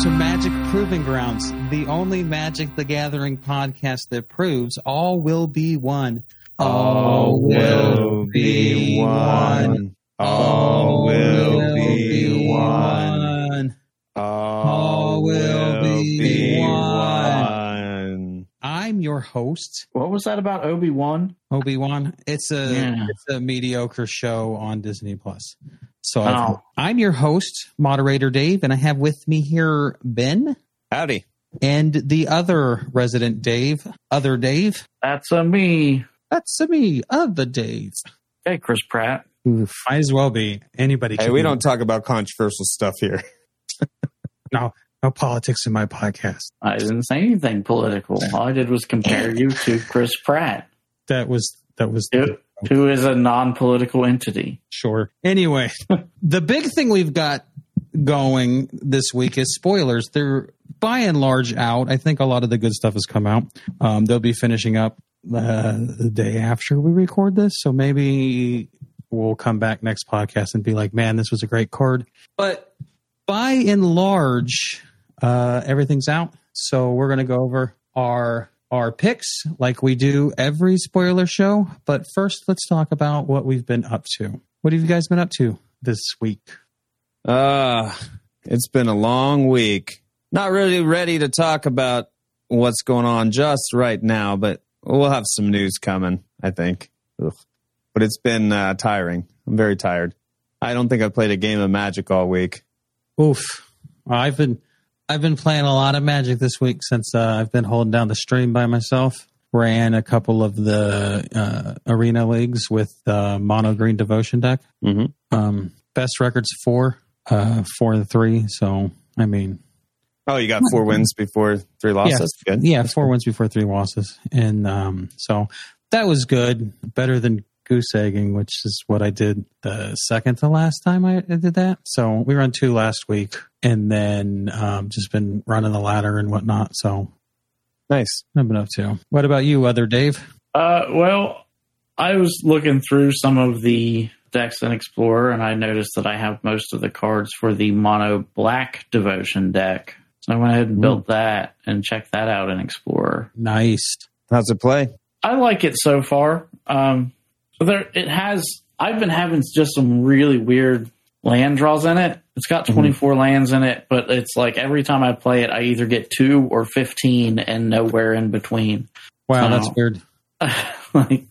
Welcome to Magic Proving Grounds, the only Magic the Gathering podcast that proves all will be one. All will be one. All will be one. All will be one. I'm your host, What was that about Obi Wan? Obi Wan. It's a Yeah. it's a mediocre show on Disney Plus. So Oh. I'm your host, moderator Dave, and I have with me here Ben Howdy. and the other resident Dave, other Dave. That's a me. That's a me, other Dave. Hey, Chris Pratt. Might as well be anybody. Hey, we be- don't talk about controversial stuff here. no no politics in my podcast. I didn't say anything political. All I did was compare you to Chris Pratt, That was that was who who is a non-political entity. sure. Anyway, the big thing we've got going this week is spoilers. They're by and large out. I think a lot of the good stuff has come out. Um, they'll be finishing up uh, the day after we record this, so maybe we'll come back next podcast and be like, "Man, this was a great card." But by and large, uh, everything's out. So we're going to go over our our picks like we do every spoiler show. But first, let's talk about what we've been up to. What have you guys been up to this week? Uh, it's been a long week. Not really ready to talk about what's going on just right now, but we'll have some news coming, I think. Ugh. But it's been uh, tiring. I'm very tired. I don't think I've played a game of Magic all week. Oof! I've been I've been playing a lot of Magic this week since uh, I've been holding down the stream by myself. Ran a couple of the uh, arena leagues with uh, mono green devotion deck. hmm Um, best records four, uh, four and three. So I mean, Oh, you got four wins before three losses. Good. yeah, four wins before three losses, and um, so that was good. Better than goose egging, which is what I did the second to last time I I did that. So we run two last week, and then um, just been running the ladder and whatnot. So Nice. I've been up to. What about you, other Dave? Uh, well, I was looking through some of the decks in Explorer, and I noticed that I have most of the cards for the mono black devotion deck. So I went ahead and built that and checked that out in Explorer. Nice. How's it play? I like it so far. Um, so there, it has. I've been having just some really weird land draws in it. It's got 24 lands in it, but it's like every time I play it, I either get two or 15 and nowhere in between. Wow, that's weird. like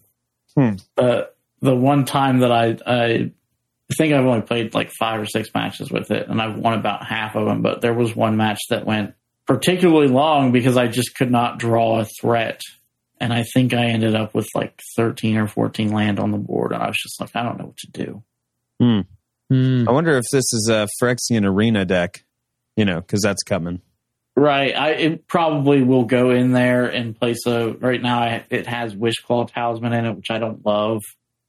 Hmm. the the one time that I I think I've only played like five or six matches with it, and I've won about half of them. But there was one match that went particularly long because I just could not draw a threat, and I think I ended up with like thirteen or fourteen land on the board, and I was just like, I don't know what to do. Hmm. I wonder if this is a Phyrexian Arena deck, you know, because that's coming. Right, I it probably will go in there and place a. Right now, I, it has Wishclaw Talisman in it, which I don't love.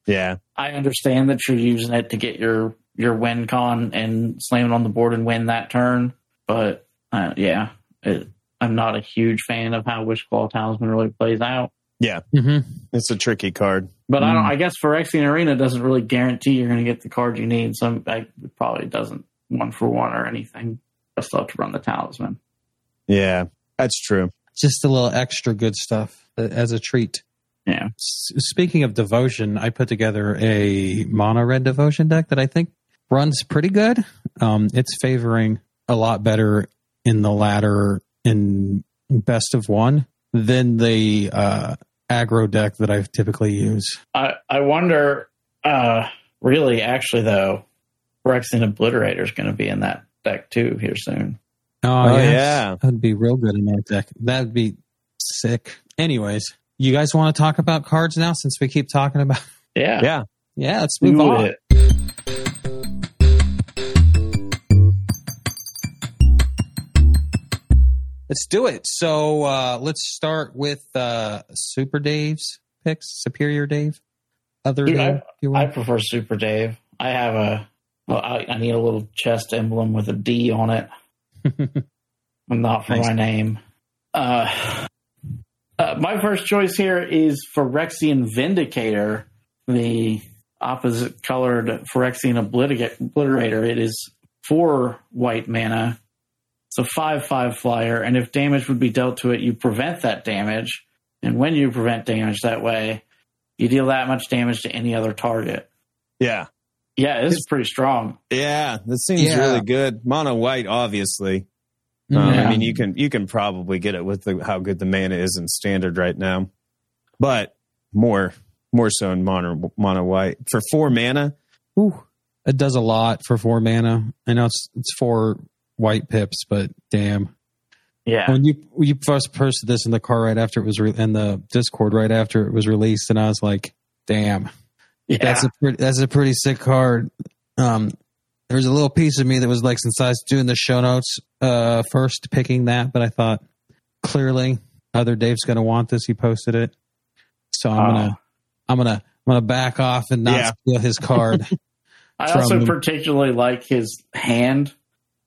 Yeah. I understand that you're using it to get your your win con and slam it on the board and win that turn, but uh, yeah, it, I'm not a huge fan of how Wishclaw Talisman really plays out. Yeah. hmm It's a tricky card. But I don't. Mm. I guess Phyrexian Arena doesn't really guarantee you're going to get the card you need. So I, it probably doesn't one for one or anything. I still have to run the talisman. Yeah, that's true. Just a little extra good stuff uh, as a treat. Yeah. S- Speaking of devotion, I put together a mono red devotion deck that I think runs pretty good. Um, it's favoring a lot better in the ladder in best of one than the uh, aggro deck that I typically use. I I wonder. Uh, really, actually, though, Phyrexian Obliterator is going to be in that deck too here soon. Oh, Oh, yes. yeah. that'd be real good in that deck. That'd be sick. Anyways, you guys want to talk about cards now since we keep talking about? Yeah. Yeah. Yeah, let's move Do on. it. Let's do it. So uh, let's start with uh, Super Dave's picks. Superior Dave, other Dude, Dave. you I prefer Super Dave. I have a. Well, I, I need a little chest emblem with a D on it, not for Nice. my name. Uh, uh, my first choice here is Phyrexian Vindicator, the opposite colored Phyrexian Obliterator. Obliterator. It is four white mana, It's a 5 5 flyer, and if damage would be dealt to it, you prevent that damage. And when you prevent damage that way, you deal that much damage to any other target. Yeah. Yeah, this is pretty strong. Yeah. This seems Yeah. really good. Mono white, obviously. Um, Yeah. I mean, you can you can probably get it with the, how good the mana is in standard right now, but more more so in mono mono white for four mana. Ooh, It does a lot for four mana. I know it's it's four white pips, but damn. Yeah. When you when you first posted this in the car right after it was re- in the Discord right after it was released, and I was like, damn, yeah. that's a pretty that's a pretty sick card. Um, there was a little piece of me that was like, since I was doing the show notes uh, first, picking that, but I thought clearly other Dave's gonna want this. He posted it, so I'm Oh. gonna I'm gonna I'm gonna back off and not Yeah. steal his card. I also him. particularly like his hand,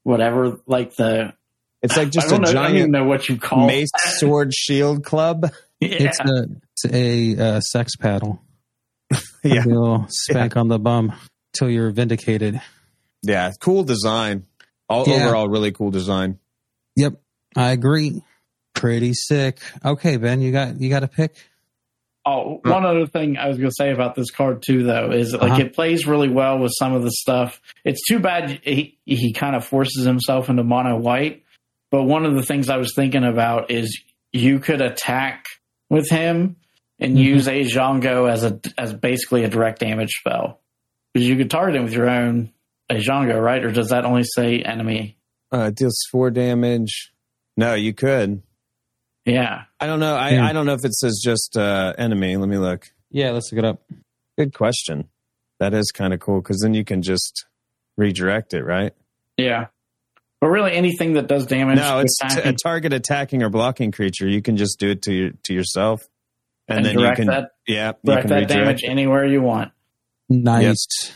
whatever, like the. it's like just I a don't, know, I don't even giant know what you call mace that. sword shield club. Yeah. It's a it's a uh, sex paddle. Yeah, A little spank on the bum till you're vindicated. yeah, cool design. All Yeah. overall, really cool design. Yep, I agree. Pretty sick. Okay, Ben, you got you got a pick. Oh, one other thing I was going to say about this card too, though, is like Uh-huh. it plays really well with some of the stuff. It's too bad he he kind of forces himself into mono white. But one of the things I was thinking about is you could attack with him and Mhm. use a Django as a as basically a direct damage spell because you could target him with your own a Django, right? Or does that only say enemy? Uh, it deals four damage. No, you could. Yeah, I don't know. I, Yeah. I don't know if it says just uh, enemy. Let me look. Yeah, let's look it up. Good question. That is kind of cool because then you can just redirect it, right? yeah. But really, anything that does damage. No, to it's t- a target attacking or blocking creature. You can just do it to your, to yourself, and, and then you can that yeah, you direct can that redirect damage anywhere you want. Nice.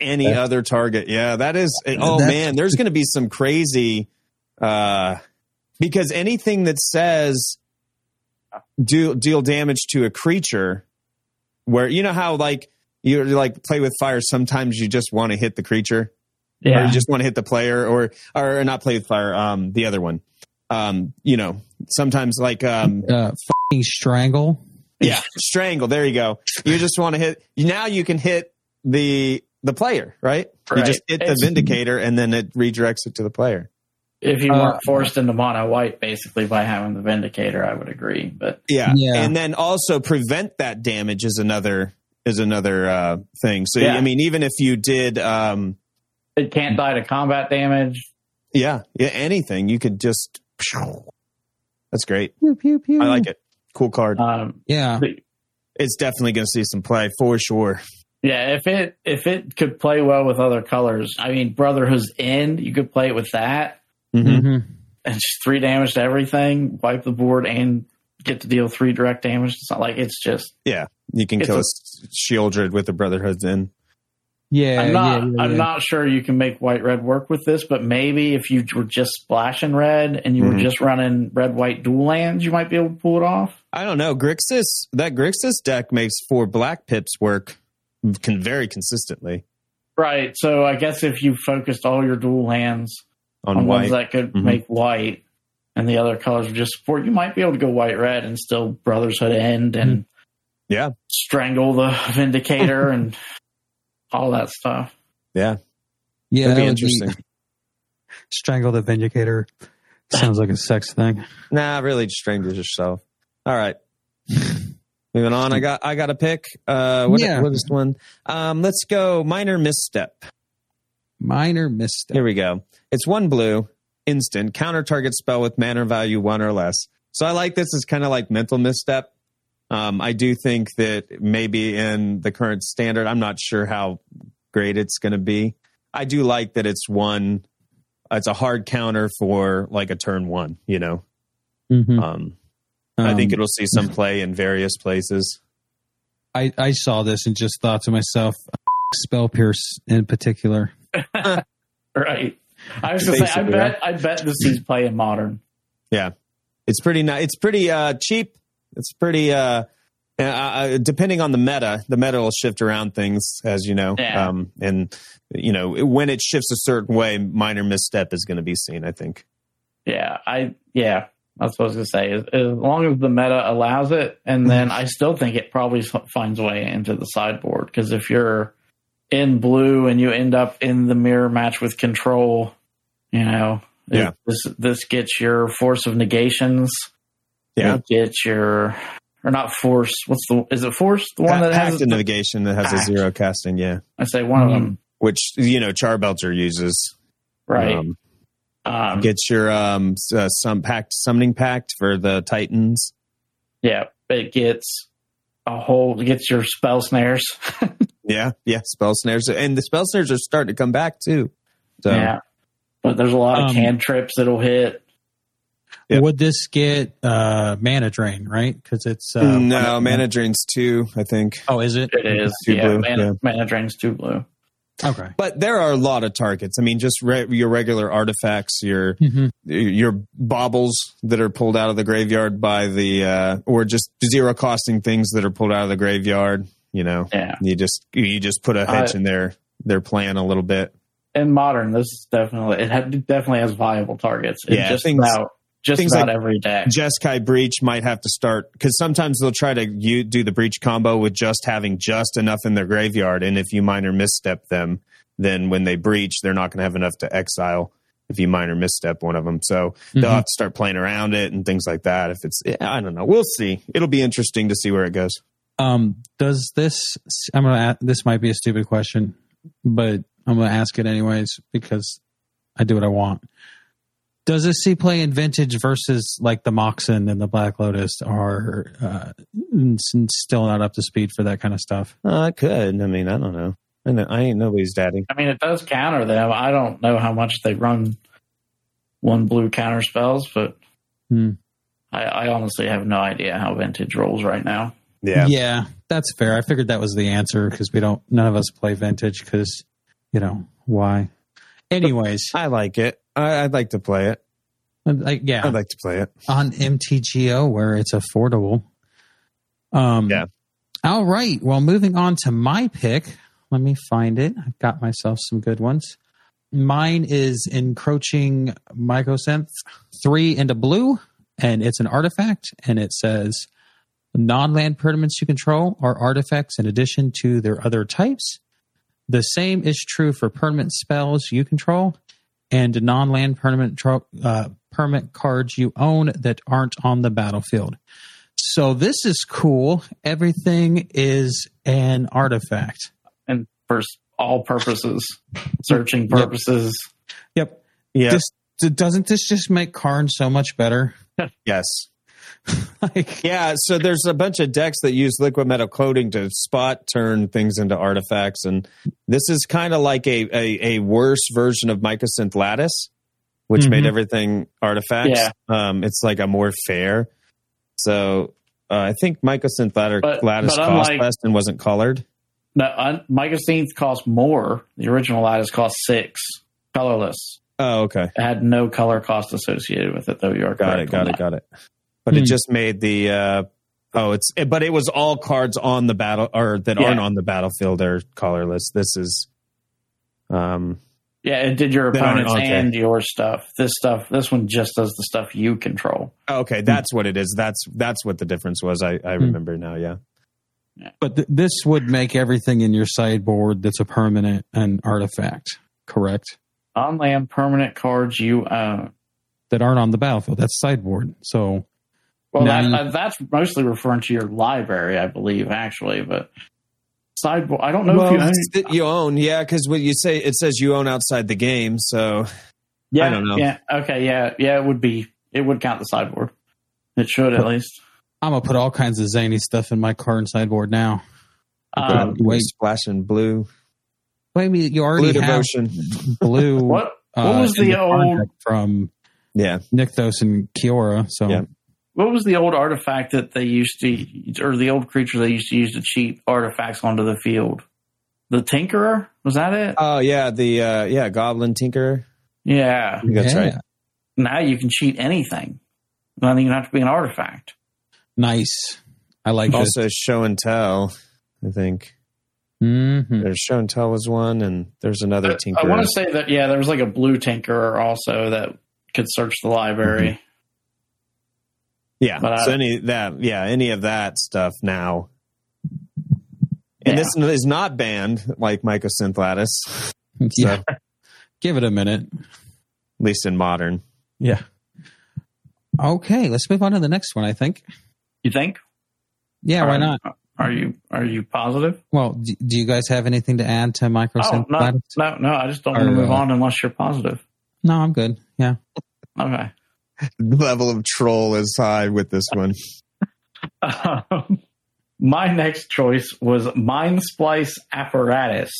any other target. Yeah, that is. Oh man, there's going to be some crazy. uh Because anything that says deal deal damage to a creature, where you know how like you like play with fire, sometimes you just want to hit the creature. or you just want to hit the player or or not play with fire um the other one. Um you know sometimes like um Uh, fucking strangle. yeah strangle there you go. You just want to hit now you can hit the the player right, you just hit the It's- vindicator and then it redirects it to the player if you Uh, weren't forced into mono white, basically by having the Vindicator, I would agree. But yeah, Yeah. and then also prevent that damage is another is another uh thing so Yeah. i mean even if you did um it can't die to combat damage. yeah yeah anything you could just that's great Pew pew pew. i like it cool card Um, Yeah. it's definitely going to see some play for sure yeah, if it if it could play well with other colors, I mean, Brotherhood's End, you could play it with that Mhm. hmm and just three damage to everything, wipe the board, and get to deal three direct damage. It's not like it's just. Yeah, you can kill a- a Sheoldred with the Brotherhood's End. Yeah. I'm not. yeah, yeah, I'm yeah. not sure you can make white red work with this, but maybe if you were just splashing red and you were Mhm. just running red white dual lands, you might be able to pull it off. I don't know. Grixis that Grixis deck makes four black pips work can very consistently Right. So I guess if you focused all your dual lands on, on, white. ones that could Mhm. make white, and the other colors would just support, you might be able to go white red and still Brotherhood end and Yeah, strangle the Vindicator and all that stuff. yeah, Yeah, that'd be would interesting. strangle the Vindicator. Sounds like a sex thing. nah, really, just strangle yourself. All right. Moving on, I got I got a pick. Uh, what, Yeah. what is one? Um, let's go. Minor misstep. Minor misstep. Here we go. It's one blue, instant, counter target spell with mana value one or less. So I like this as kind of like mental misstep. Um, I do think that maybe in the current standard, I'm not sure how great it's going to be. I do like that it's one, it's a hard counter for like a turn one, you know. Mhm. Um, I think Um, it'll see some play in various places. I, I saw this and just thought to myself, spell pierce in particular. Right. I was gonna say, I bet, I bet this is playing modern. Yeah, it's pretty. ni- It's pretty uh, cheap. It's pretty. Uh, uh, uh, depending on the meta, the meta will shift around things, as you know. Yeah. Um, and you know when it shifts a certain way, minor misstep is going to be seen. I think. Yeah, I yeah, that's what I was gonna say. As, as long as the meta allows it, and then I still think it probably finds a way into the sideboard because if you're in blue and you end up in the mirror match with control, you know, Yeah. this this gets your force of negations. Yeah. it gets your or not force. What's the is it force the one that has Pact and negation that has a zero casting, yeah. I say one of them Which you know Charbelcher uses. right. Um, Um, gets your um uh, some pact summoning pact for the Titans. yeah, it gets a whole it gets your spell snares. Yeah, yeah, spell snares, and the spell snares are starting to come back too. So Yeah. But there's a lot of Um, cantrips that'll hit. Yep. Would this get uh, mana drain, right? Because it's uh, Mm, no, mana drains two, I think. Oh, is it? It is. Two yeah, blue, mana, yeah. mana drains two blue. Okay. But there are a lot of targets. I mean, just re- your regular artifacts, your hmm your baubles that are pulled out of the graveyard by the, uh, or just zero costing things that are pulled out of the graveyard. You know, Yeah. you just you just put a hedge Uh, in their their plan a little bit. In modern, this is definitely it, had, it definitely has viable targets. in Yeah, just things- about just things about like every deck. Jeskai Breach might have to start because sometimes they'll try to you, do the Breach combo with just having just enough in their graveyard, and if you minor misstep them, then when they breach, they're not going to have enough to exile. If you minor misstep one of them, so they'll Mhm. have to start playing around it and things like that. If it's, I don't know, we'll see. It'll be interesting to see where it goes. Um, does this? I'm gonna. a- This might be a stupid question, but I'm gonna ask it anyways because I do what I want. Does this see play in vintage versus like the Moxen and the Black Lotus are uh, still not up to speed for that kind of stuff? Uh, I could. I mean, I don't know. I, know, I ain't nobody's daddy. I mean, it does counter them. I don't know how much they run one blue counter spells, but Hmm. I, I honestly have no idea how vintage rolls right now. Yeah. Yeah, that's fair. I figured that was the answer because we don't. None of us play vintage because you know why. Anyways, I like it. I, I'd like to play it. like yeah, I'd like to play it. on MTGO where it's affordable. Um, Yeah. All right. Well, moving on to my pick. Let me find it. I've got myself some good ones. Mine is encroaching mycosynth three into blue, and it's an artifact, and it says non-land permanents you control are artifacts in addition to their other types. The same is true for permanent spells you control and non-land permanent tro- uh, permanent cards you own that aren't on the battlefield. So this is cool. Everything is an artifact. And for all purposes, searching purposes. Yep. Yeah. This, doesn't this just make Karn so much better? yes. like, Yeah, so there's a bunch of decks that use liquimetal coating to spot turn things into artifacts, and this is kind of like a, a a worse version of Mycosynth Lattice, which Mhm. made everything artifacts. Yeah. Um, it's like a more fair. So uh, I think Mycosynth Lattice, But- Lattice but cost less and wasn't colored. No, un- Mycosynth cost more. The original Lattice cost six, colorless. Oh, okay, It had no color cost associated with it, though. You are got correct it, got it, that. got it. But Hmm. it just made the. Uh, Oh, it's but it was all cards on the battle or that Yeah. aren't on the battlefield are colorless. This is um Yeah, it did your opponents okay. and your stuff. This stuff, this one just does the stuff you control. Okay, that's what it is. That's that's what the difference was. I, I remember now. Yeah. but th- this would make everything in your sideboard that's a permanent an artifact, correct? On land permanent cards you own. That aren't on the battlefield. That's sideboard. So Well, Now that, you- uh, that's mostly referring to your library, I believe, actually. But sideboard, I don't know Well, if you own. it's you own, yeah, because when you say it says you own outside the game, so Yeah, I don't know. Yeah, okay, yeah, yeah. It would be. It would count the sideboard. It should at least. I'm gonna put all kinds of zany stuff in my card sideboard now. Um, wait. splashing blue, Wait, me, you blue already have devotion. blue. what? What uh, was in the old? from Yeah, Nykthos and Kiora? So Yeah. What was the old artifact that they used to, or the old creature they used to use to cheat artifacts onto the field? The Tinkerer was that it? oh yeah, the uh, yeah Goblin Tinker. yeah. That's Yeah. right. Now you can cheat anything. Not even have to be an artifact. nice. I like it. Also, show and tell. I think hmm there's show and tell was one, and there's another I- Tinker. I want to say that yeah, there was like a blue Tinkerer also that could search the library. Yeah. But I- so any that yeah, any of that stuff now. And Yeah. this is not banned like Mycosynth lattice, Yeah. Give it a minute. at least in modern. Yeah. Okay, let's move on to the next one, I think. You think? Yeah, why not? Are you are you positive? Well, do, do you guys have anything to add to Oh Mycosynth? no, Lattice? no, no! I just don't Or, want to move uh, on unless you're positive. No, I'm good. Yeah. Okay. Level of troll is high with this one. Um, my next choice was Mind Splice Apparatus.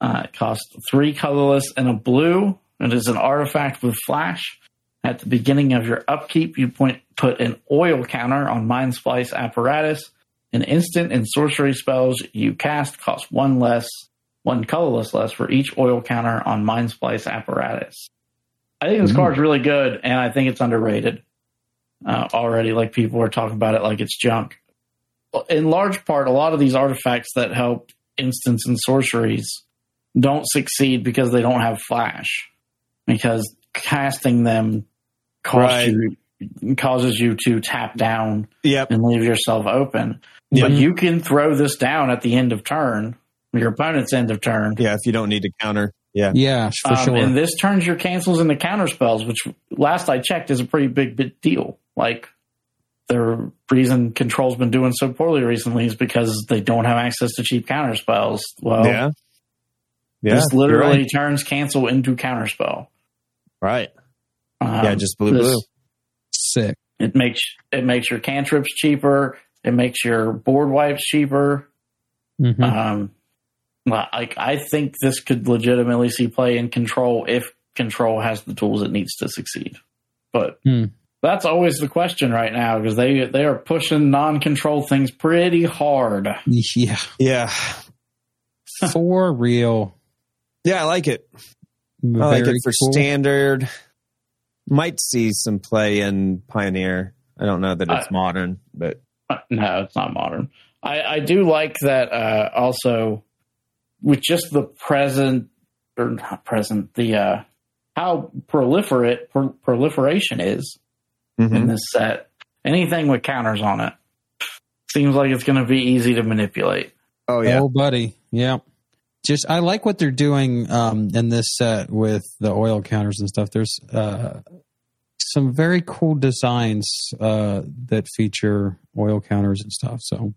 Uh, it costs three colorless and a blue. It is an artifact with flash. At the beginning of your upkeep, you point, put an oil counter on Mind Splice Apparatus. An instant and sorcery spells you cast cost one less, one colorless less for each oil counter on Mind Splice Apparatus. I think this Ooh. card's really good, and I think it's underrated uh, already. Like people are talking about it like it's junk. In large part, a lot of these artifacts that help instants and sorceries don't succeed because they don't have flash. Because casting them costs Right. you, causes you to tap down Yep. and leave yourself open. Yeah. But you can throw this down at the end of turn, your opponent's end of turn. Yeah, if you don't need to counter. Yeah. Yeah, for Um, sure. And this turns your cancels into counter spells, which last I checked is a pretty big, big deal. Like the reason Control's been doing so poorly recently is because they don't have access to cheap counter spells. Well, yeah. Yeah. this literally right. turns cancel into counter spell. right. Um, Yeah, just blue this- blue. Sick. It makes it makes your cantrips cheaper. It makes your board wipes cheaper. Mhm. Um, like I think this could legitimately see play in control if control has the tools it needs to succeed. But Hmm. that's always the question right now because they they are pushing non-control things pretty hard. yeah. Yeah. For real. Yeah, I like it. I like it for cool. standard. Might see some play in Pioneer. I don't know that it's I- modern, but Uh, No, it's not modern. I, I do like that. Uh, also, with just the present or not present, the uh, how proliferate pro- proliferation is in Mhm. this set. Anything with counters on it seems like it's going to be easy to manipulate. oh yeah, Oh, buddy. Yeah. Just I like what they're doing um, in this set with the oil counters and stuff. There's uh, some very cool designs uh, that feature oil counters and stuff. So,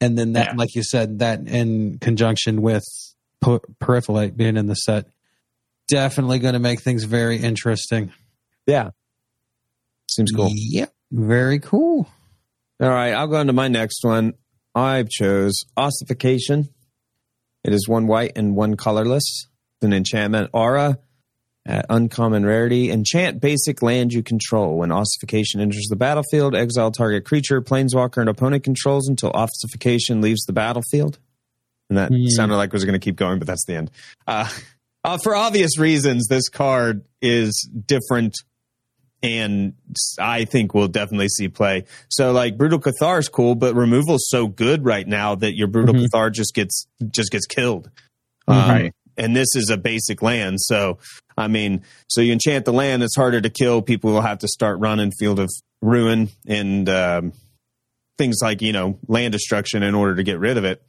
and then that, Yeah. like you said, that in conjunction with per- Peripherate being in the set, definitely going to make things very interesting. yeah. Seems cool. Yep. Very cool. All right, I'll go into my next one. I chose Ossification. It is one white and one colorless. It's An enchantment aura at uncommon rarity. Enchant basic land you control. When Ossification enters the battlefield, exile target creature, planeswalker, and opponent controls until Ossification leaves the battlefield. And that Hmm. sounded like it was going to keep going, but that's the end. Uh, uh, for obvious reasons, this card is different and I think we'll definitely see play. So like brutal cathar is cool, but removal's so good right now that your brutal Mhm. cathar just gets just gets killed. Um, Right. And this is a basic land, so I mean, so you enchant the land, it's harder to kill. People will have to start running Field of Ruin and um, things like you know land destruction in order to get rid of it.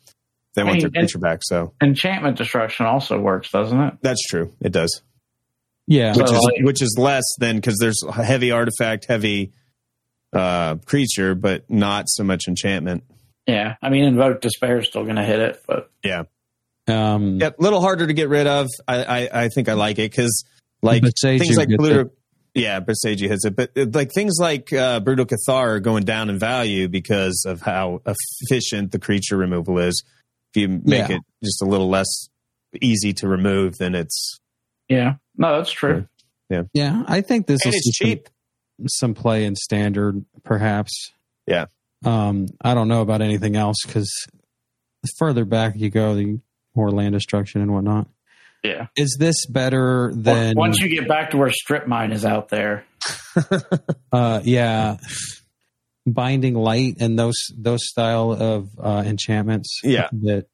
They I want mean, their and- creature back, so Enchantment destruction also works, doesn't it? that's true. It does Yeah. So, which is like- which is less than because there's a heavy artifact, heavy uh, creature, but not so much enchantment. Yeah, I mean, invoke despair is still going to hit it, but Yeah, um, yeah, a little harder to get rid of. I I, I think I like it because like But things like gets Pluto. Yeah, but Seiji hits it. But uh, like things like uh, Brutal Cathar are going down in value because of how efficient the creature removal is. If you make Yeah. it just a little less easy to remove, then it's yeah, no, that's true. Yeah, yeah. I think this and will it's see some- cheap. some play in standard, perhaps. Yeah. Um, I don't know about anything else because the further back you go, the more land destruction and whatnot. Yeah. Is this better than? Once you get back to where strip mine is out there, uh, yeah, binding light and those those style of uh, enchantments. Yeah. That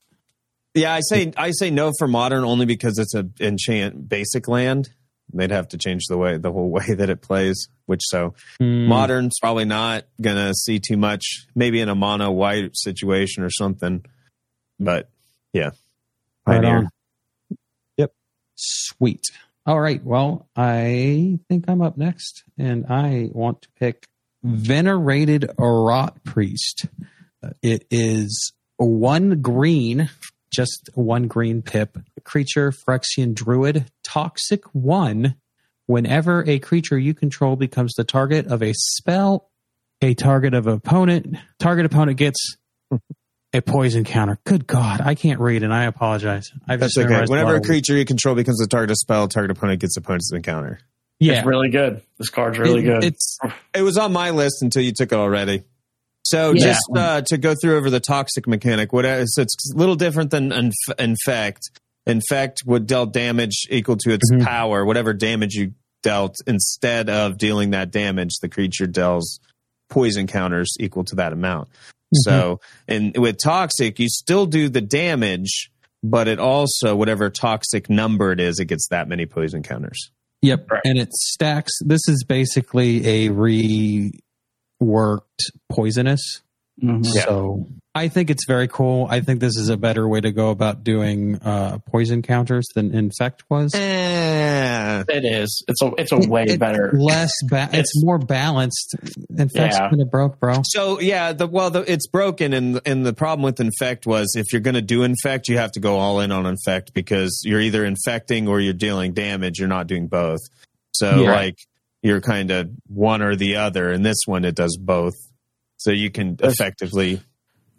Yeah, I say I say no for modern only because it's a enchant basic land. they'd have to change the way the whole way that it plays. Which so Hmm. modern's probably not gonna see too much. Maybe in a mono white situation or something. But yeah, Right on. Sweet. All right. Well, I think I'm up next, and I want to pick Venerated Rot Priest. Uh, It is one green, just one green pip, creature, Phyrexian Druid, toxic one. Whenever a creature you control becomes the target of a spell, a target of opponent, target opponent gets a poison counter. Good God, I can't read, and I apologize. I've That's just okay. Whenever a creature you control becomes the target of spell, target opponent gets opponent's encounter. yeah, It's really good. This card's really It- good. It's It was on my list until you took it already. So Yeah. just uh, to go through over the toxic mechanic, what is it's a little different than inf- infect. Infect would deal damage equal to its Mhm. power, whatever damage you dealt. Instead of dealing that damage, the creature deals poison counters equal to that amount. Mm-hmm. So, and with toxic, you still do the damage, but it also whatever toxic number it is, it gets that many poison counters. Yep. Right. And it stacks. This is basically a reworked poisonous. Mhm. So I think it's very cool. I think this is a better way to go about doing uh, poison counters than infect was. Eh, It is. It's a it's a way It's better. Less, ba- it's, It's- more balanced. Infect's Yeah. kind of broke, bro. So yeah, the well, the, it's broken, and and the problem with infect was if you're going to do infect, you have to go all in on infect because you're either infecting or you're dealing damage. You're not doing both. So Yeah. like you're kind of one or the other. And this one, it does both. So you can That's- effectively.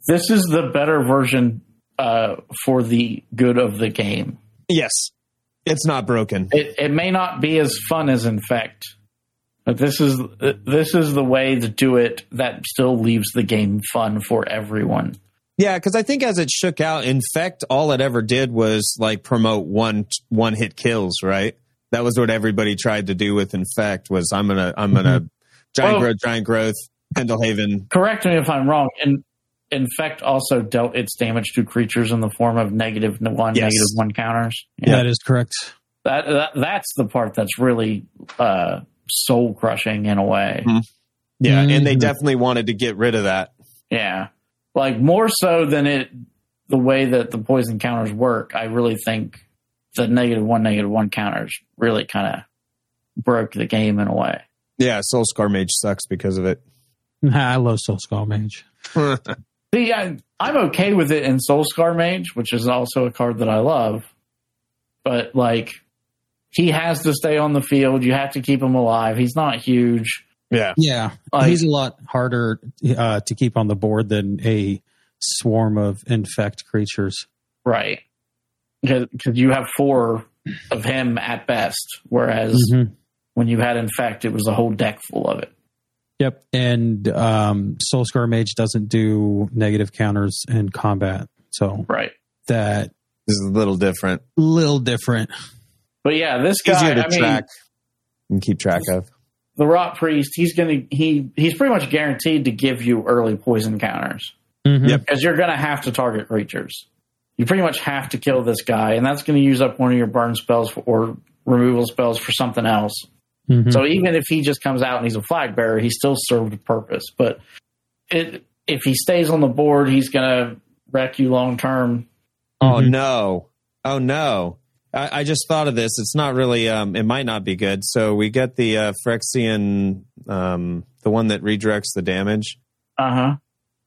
This is the better version uh, for the good of the game. Yes, it's not broken. It it may not be as fun as Infect, but this is this is the way to do it that still leaves the game fun for everyone. Yeah, because I think as it shook out, infect all it ever did was like promote one one hit kills. Right. That was what everybody tried to do with infect. Was I'm gonna I'm gonna giant Well- growth, giant growth, Pendelhaven. Correct me if I'm wrong. And Infect also dealt its damage to creatures in the form of negative one, Yes. negative one counters. Yeah. That is correct. That, that that's the part that's really uh, soul crushing in a way. Mhm. Yeah, and they Mhm. definitely wanted to get rid of that. Yeah, like more so than it the way that the poison counters work. I really think the negative one, negative one counters really kind of broke the game in a way. Yeah, Soul Scar Mage sucks because of it. I love Soul Scar Mage. See, I, I'm okay with it in Soul Scar Mage, which is also a card that I love. But like, he has to stay on the field. You have to keep him alive. He's not huge. yeah, Yeah, Like- he's a lot harder uh, to keep on the board than a swarm of infect creatures. Right. Because you have four of him at best, whereas Mhm. when you had Infect, it was a whole deck full of it. Yep, and um, Soul Scar Mage doesn't do negative counters in combat, so Right. that this is a little different. little different. But yeah, this guy, Easier to I mean, track and keep track of. the Rot Priest, he's gonna he he's pretty much guaranteed to give you early poison counters Mhm. Yep. because you're gonna have to target creatures. You pretty much have to kill this guy, and that's gonna use up one of your burn spells for, or removal spells for something else. Mhm. So even if he just comes out and he's a flag bearer, he still served a purpose. But it, if he stays on the board, he's gonna wreck you long term. Oh Mhm. no! Oh no! I, I just thought of this. It's not really. Um, it might not be good. So we get the uh, Phyrexian, um, the one that redirects the damage. Uh huh.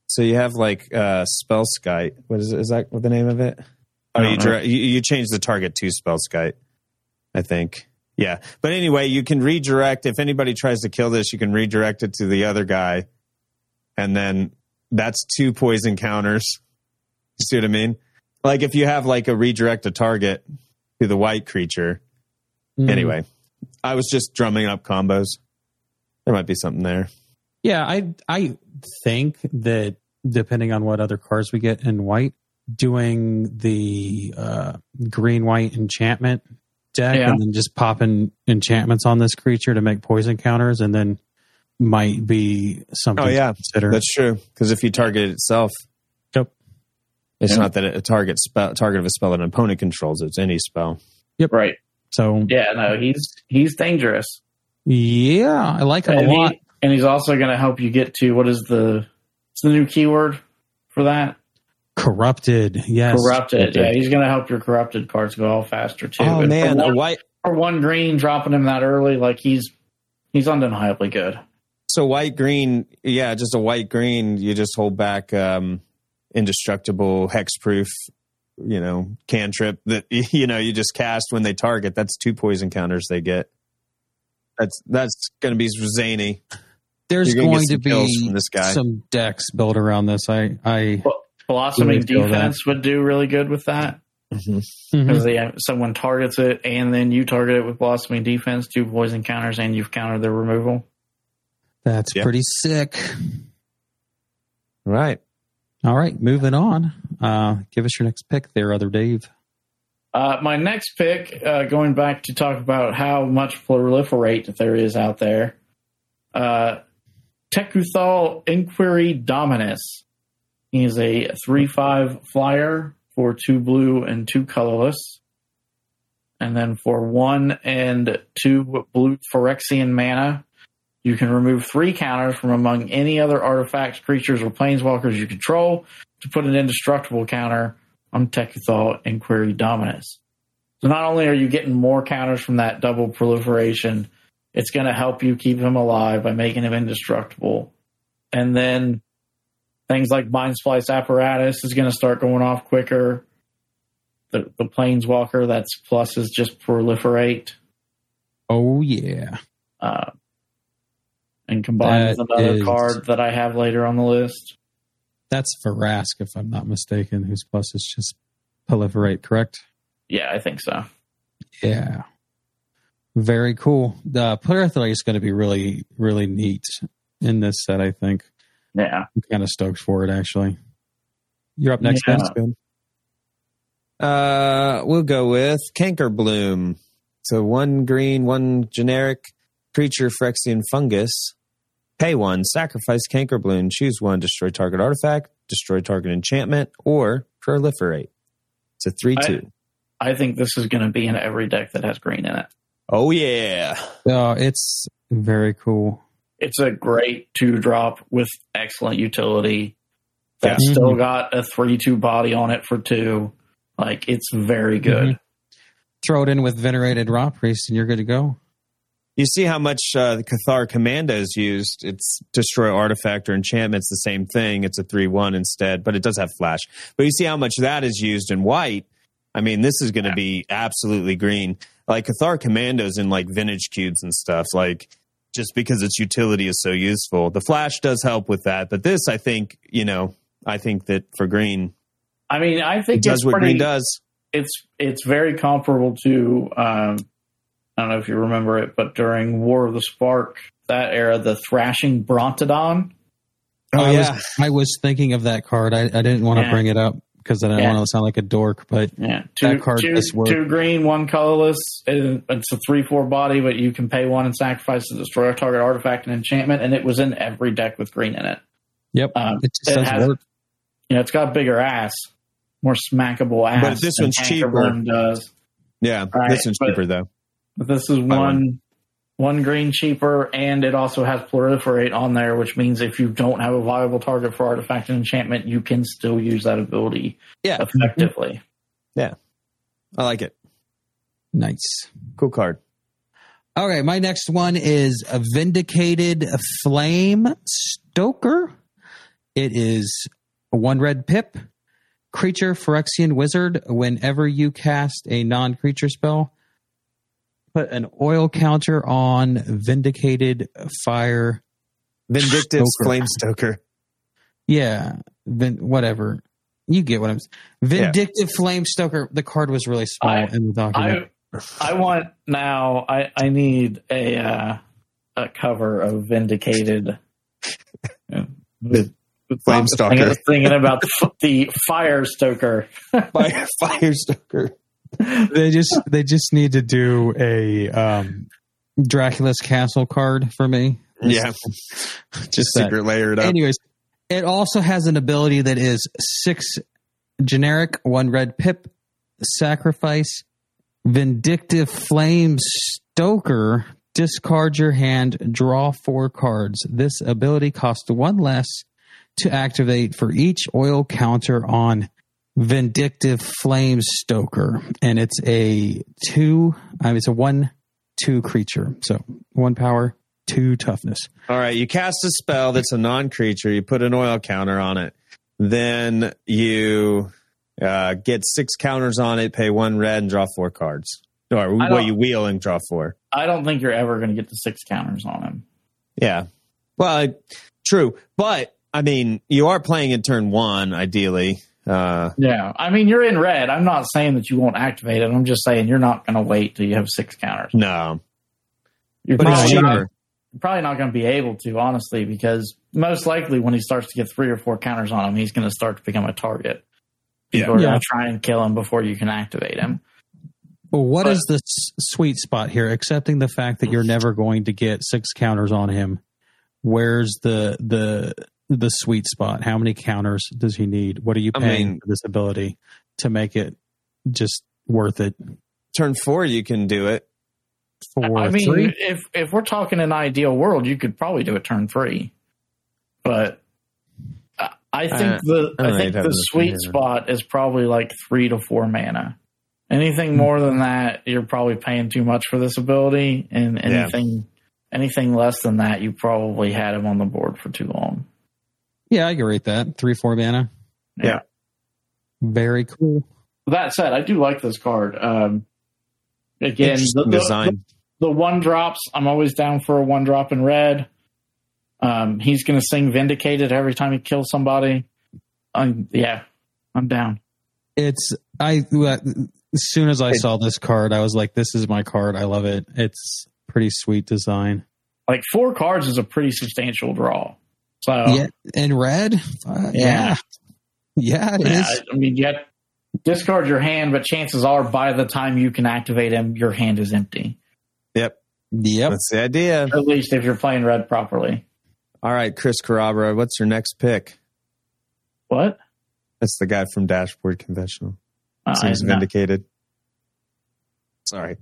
So you have like uh, Spellskite. What is is that? What the name of it? Oh, you, know. you you change the target to Spellskite. I think. Yeah, but anyway, you can redirect. If anybody tries to kill this, you can redirect it to the other guy, and then that's two poison counters. You see what I mean? Like if you have like a redirect a target to the white creature. Mhm. Anyway, I was just drumming up combos. There might be something there. Yeah, I I think that depending on what other cards we get in white, doing the uh, green white enchantment deck Yeah. and then just popping enchantments on this creature to make poison counters, and then might be something Oh, yeah. to consider. That's true. Because if you target it itself, Yep. it's Yeah. not that a target spell target of a spell that an opponent controls. It's any spell. Yep. Right. So Yeah, no, he's he's dangerous. yeah, I like it a And, he- lot. and he's also going to help you get to what is the what's the new keyword for that? Corrupted, yes. Corrupted. Yeah, he's going to help your corrupted cards go all faster too. Oh And man, for a one, white for one green, dropping him that early, like he's he's undeniably good. so white green, yeah, just a white green. You just hold back um, indestructible hexproof, you know, cantrip that you know you just cast when they target. That's two poison counters they get. That's that's going to be zany. There's gonna going get to some kills be this guy. some decks built around this. I, I Blossoming Really feel that. defense would do really good with that because they someone targets it and then you target it with blossoming defense, two poison counters, and you've countered their removal. that's Yeah. pretty sick. Right. All right, moving on. Uh, give us your next pick there, other Dave. Uh, my next pick, uh, going back to talk about how much proliferate there is out there, uh, Tekuthal Inquiry Dominus. He is a 3 5 flyer for two blue and two colorless. And then for one and two blue Phyrexian mana, you can remove three counters from among any other artifacts, creatures, or planeswalkers you control to put an indestructible counter on Tekuthal Inquiry Dominus. So not only are you getting more counters from that double proliferation, it's going to help you keep him alive by making him indestructible. And then things like Mind Splice Apparatus is going to start going off quicker. The, the Planeswalker, that's plus is just proliferate. Oh yeah, Uh, and combined with another is- card that I have later on the list. that's Vraska, if I'm not mistaken. Whose plus is just proliferate, correct? Yeah, I think so. Yeah, very cool. The proliferate is going to be really, really neat in this set. I think Yeah. I'm kind of stoked for it. Actually, you're up next, Yeah. Vince. Good. Uh, we'll go with Canker Bloom. So one green, one generic creature, Phyrexian fungus. Pay one, sacrifice Canker Bloom, choose one, destroy target artifact, destroy target enchantment, or proliferate. It's a 3 2. I think this is going to be in every deck that has green in it. Oh, yeah. Uh, it's very cool. It's a great two drop with excellent utility. That's Yeah. still got a three two body on it for two. Like it's very good. Mhm. Throw it in with venerated Rot Priest, and you're good to go. You see how much uh, the Cathar Commando is used. It's destroy artifact or enchantment. It's the same thing. It's a 3 1 instead, but it does have flash. But you see how much that is used in white. I mean, this is going to be absolutely green. Like Cathar Commandos in like vintage cubes and stuff, like just because its utility is so useful. The flash does help with that. But this, I think, you know, I think that for green, I mean, I it think does it's what pretty. green does. It's it's very comparable to. Um, I don't know if you remember it, but during War of the Spark, that era, the Thrashing Brontodon. Oh, I yeah. was, I was thinking of that card. I, I didn't want to Yeah. bring it up because I didn't Yeah. want to sound like a dork, but Yeah, That two, card two, does work. two green, one colorless. It's a three four body, but you can pay one and sacrifice to destroy a target artifact and enchantment, and it was in every deck with green in it. yep, Um, it just it does has- work. You know, it's got a bigger ass, more smackable ass. But this one's Anchor cheaper. Does Yeah. Right, this one's but- cheaper, though. but this is Buy one one. One green cheaper, and it also has proliferate on there, which means if you don't have a viable target for artifact and enchantment, you can still use that ability Yeah. effectively. Yeah. I like it. Nice. Cool card. Okay, my next one is a Vindicated Flame Stoker. It is a one red pip, creature Phyrexian wizard. Whenever you cast a non creature spell, put an oil counter on Vindicated Fire. Vindictive Stoker. Flame Stoker. Yeah, vin- whatever. You get what I'm saying. Vindictive Flame Stoker. The card was really small I- in the document. I I want now. I I need a uh, a cover of Vindicated. Yeah. With, with Flame thinking, Stalker. thinking about the, the Fire Stoker. Fire, Fire Stoker. They just they just need to do a um Dracula's Castle card for me. Yeah. Just that. Secret layered up. Anyways, it also has an ability that is six generic, one red pip, sacrifice, Vindictive Flame Stoker. Discard your hand, draw four cards. This ability costs one less to activate for each oil counter on Vindictive Flame Stoker. And it's a two, I mean, it's a one, two creature. So one power, two toughness. All right, you cast a spell that's a non-creature. You put an oil counter on it. Then you uh, get six counters on it, pay one red, and draw four cards. Or I what you wheel and draw four. I don't think you're ever going to get the six counters on him. Yeah. Well, I- true, but I mean, you are playing in turn one, ideally. Uh, Yeah, I mean you're in red. I'm not saying that you won't activate it. I'm just saying you're not going to wait till you have six counters. no, You're but it's probably not, probably not going to be able to, honestly, because most likely when he starts to get three or four counters on him, he's going to start to become a target. People are Yeah. going to try and kill him before you can activate him. Well, what But- is the s- sweet spot here? Accepting the fact that you're never going to get six counters on him. Where's the the the sweet spot? How many counters does he need? What are you I paying mean- for this ability to make it just worth it? Turn four, you can do it. For I mean, three? if if we're talking an ideal world, you could probably do it turn three, but I- I think Uh, the I I think the sweet doesn't- spot is probably like three to four mana. Anything more than that, you're probably paying too much for this ability, and Yeah. anything anything less than that, you probably had him on the board for too long. Yeah, I can rate that three four mana. Yeah. Very cool. That said, I do like this card. Um, again, the, the- design. the one drops, I'm always down for a one drop in red. Um, he's going to sing Vindicated every time he kills somebody. Um, yeah, I'm down. It's I as soon as I saw this card, I was like, "This is my card. I love it. It's pretty sweet design." Like four cards is a pretty substantial draw. So Yeah, in red. Uh, yeah, yeah, it yeah, is. I mean, you have discard your hand, but chances are by the time you can activate him, your hand is empty. Yep, Yep. that's the idea. At least if you're playing red properly. All right, Chris Carrabba, what's your next pick? What? That's the guy from Dashboard Confessional. Uh, Seems no, vindicated. Sorry.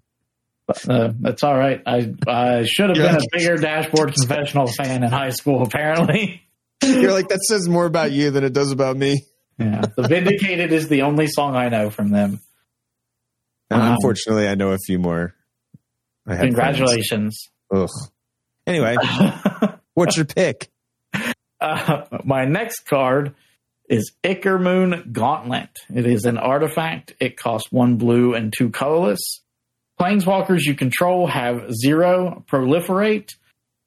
Uh, that's all right. I I should have been a bigger dashboard confessional fan in high school. Apparently. You're like, that says more about you than it does about me. Yeah, the Vindicated is the only song I know from them. And unfortunately, I know a few more. Congratulations. friends. Ugh. Anyway, what's your pick? uh, my next card is Ichormoon Gauntlet. It is an artifact. It costs one blue and two colorless. Planeswalkers you control have zero proliferate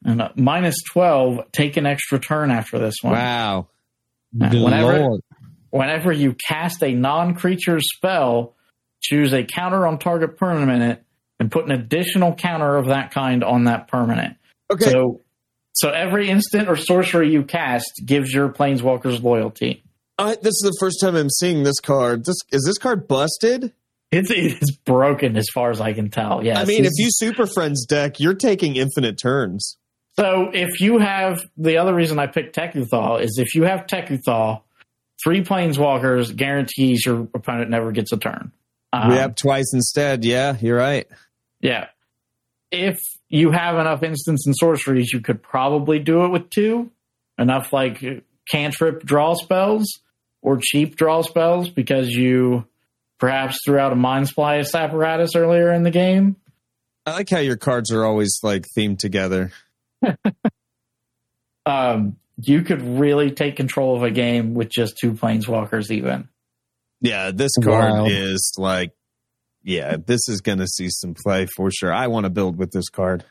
and a minus 12 take an extra turn after this one. Wow. Good Whenever- Lord. Whenever you cast a non creature spell, choose a counter on target permanent and put an additional counter of that kind on that permanent. Okay. So, so every instant or sorcery you cast gives your planeswalkers loyalty. I, this is the first time I'm seeing this card. This is this card busted? It's it's broken as far as I can tell. Yes. I mean, if you Super Friends deck, you're taking infinite turns. so if you have the other reason I picked Tekuthal is if you have Tekuthal, three planeswalkers guarantees your opponent never gets a turn. Um, we have twice instead. Yeah, you're right. Yeah. If you have enough instants and sorceries, you could probably do it with two. Enough like cantrip draw spells or cheap draw spells because you perhaps threw out a Mindsplice Apparatus earlier in the game. I like how your cards are always like themed together. Um, you could really take control of a game with just two planeswalkers, even. Yeah, this card Wild. is like, yeah, this is going to see some play for sure. I want to build with this card.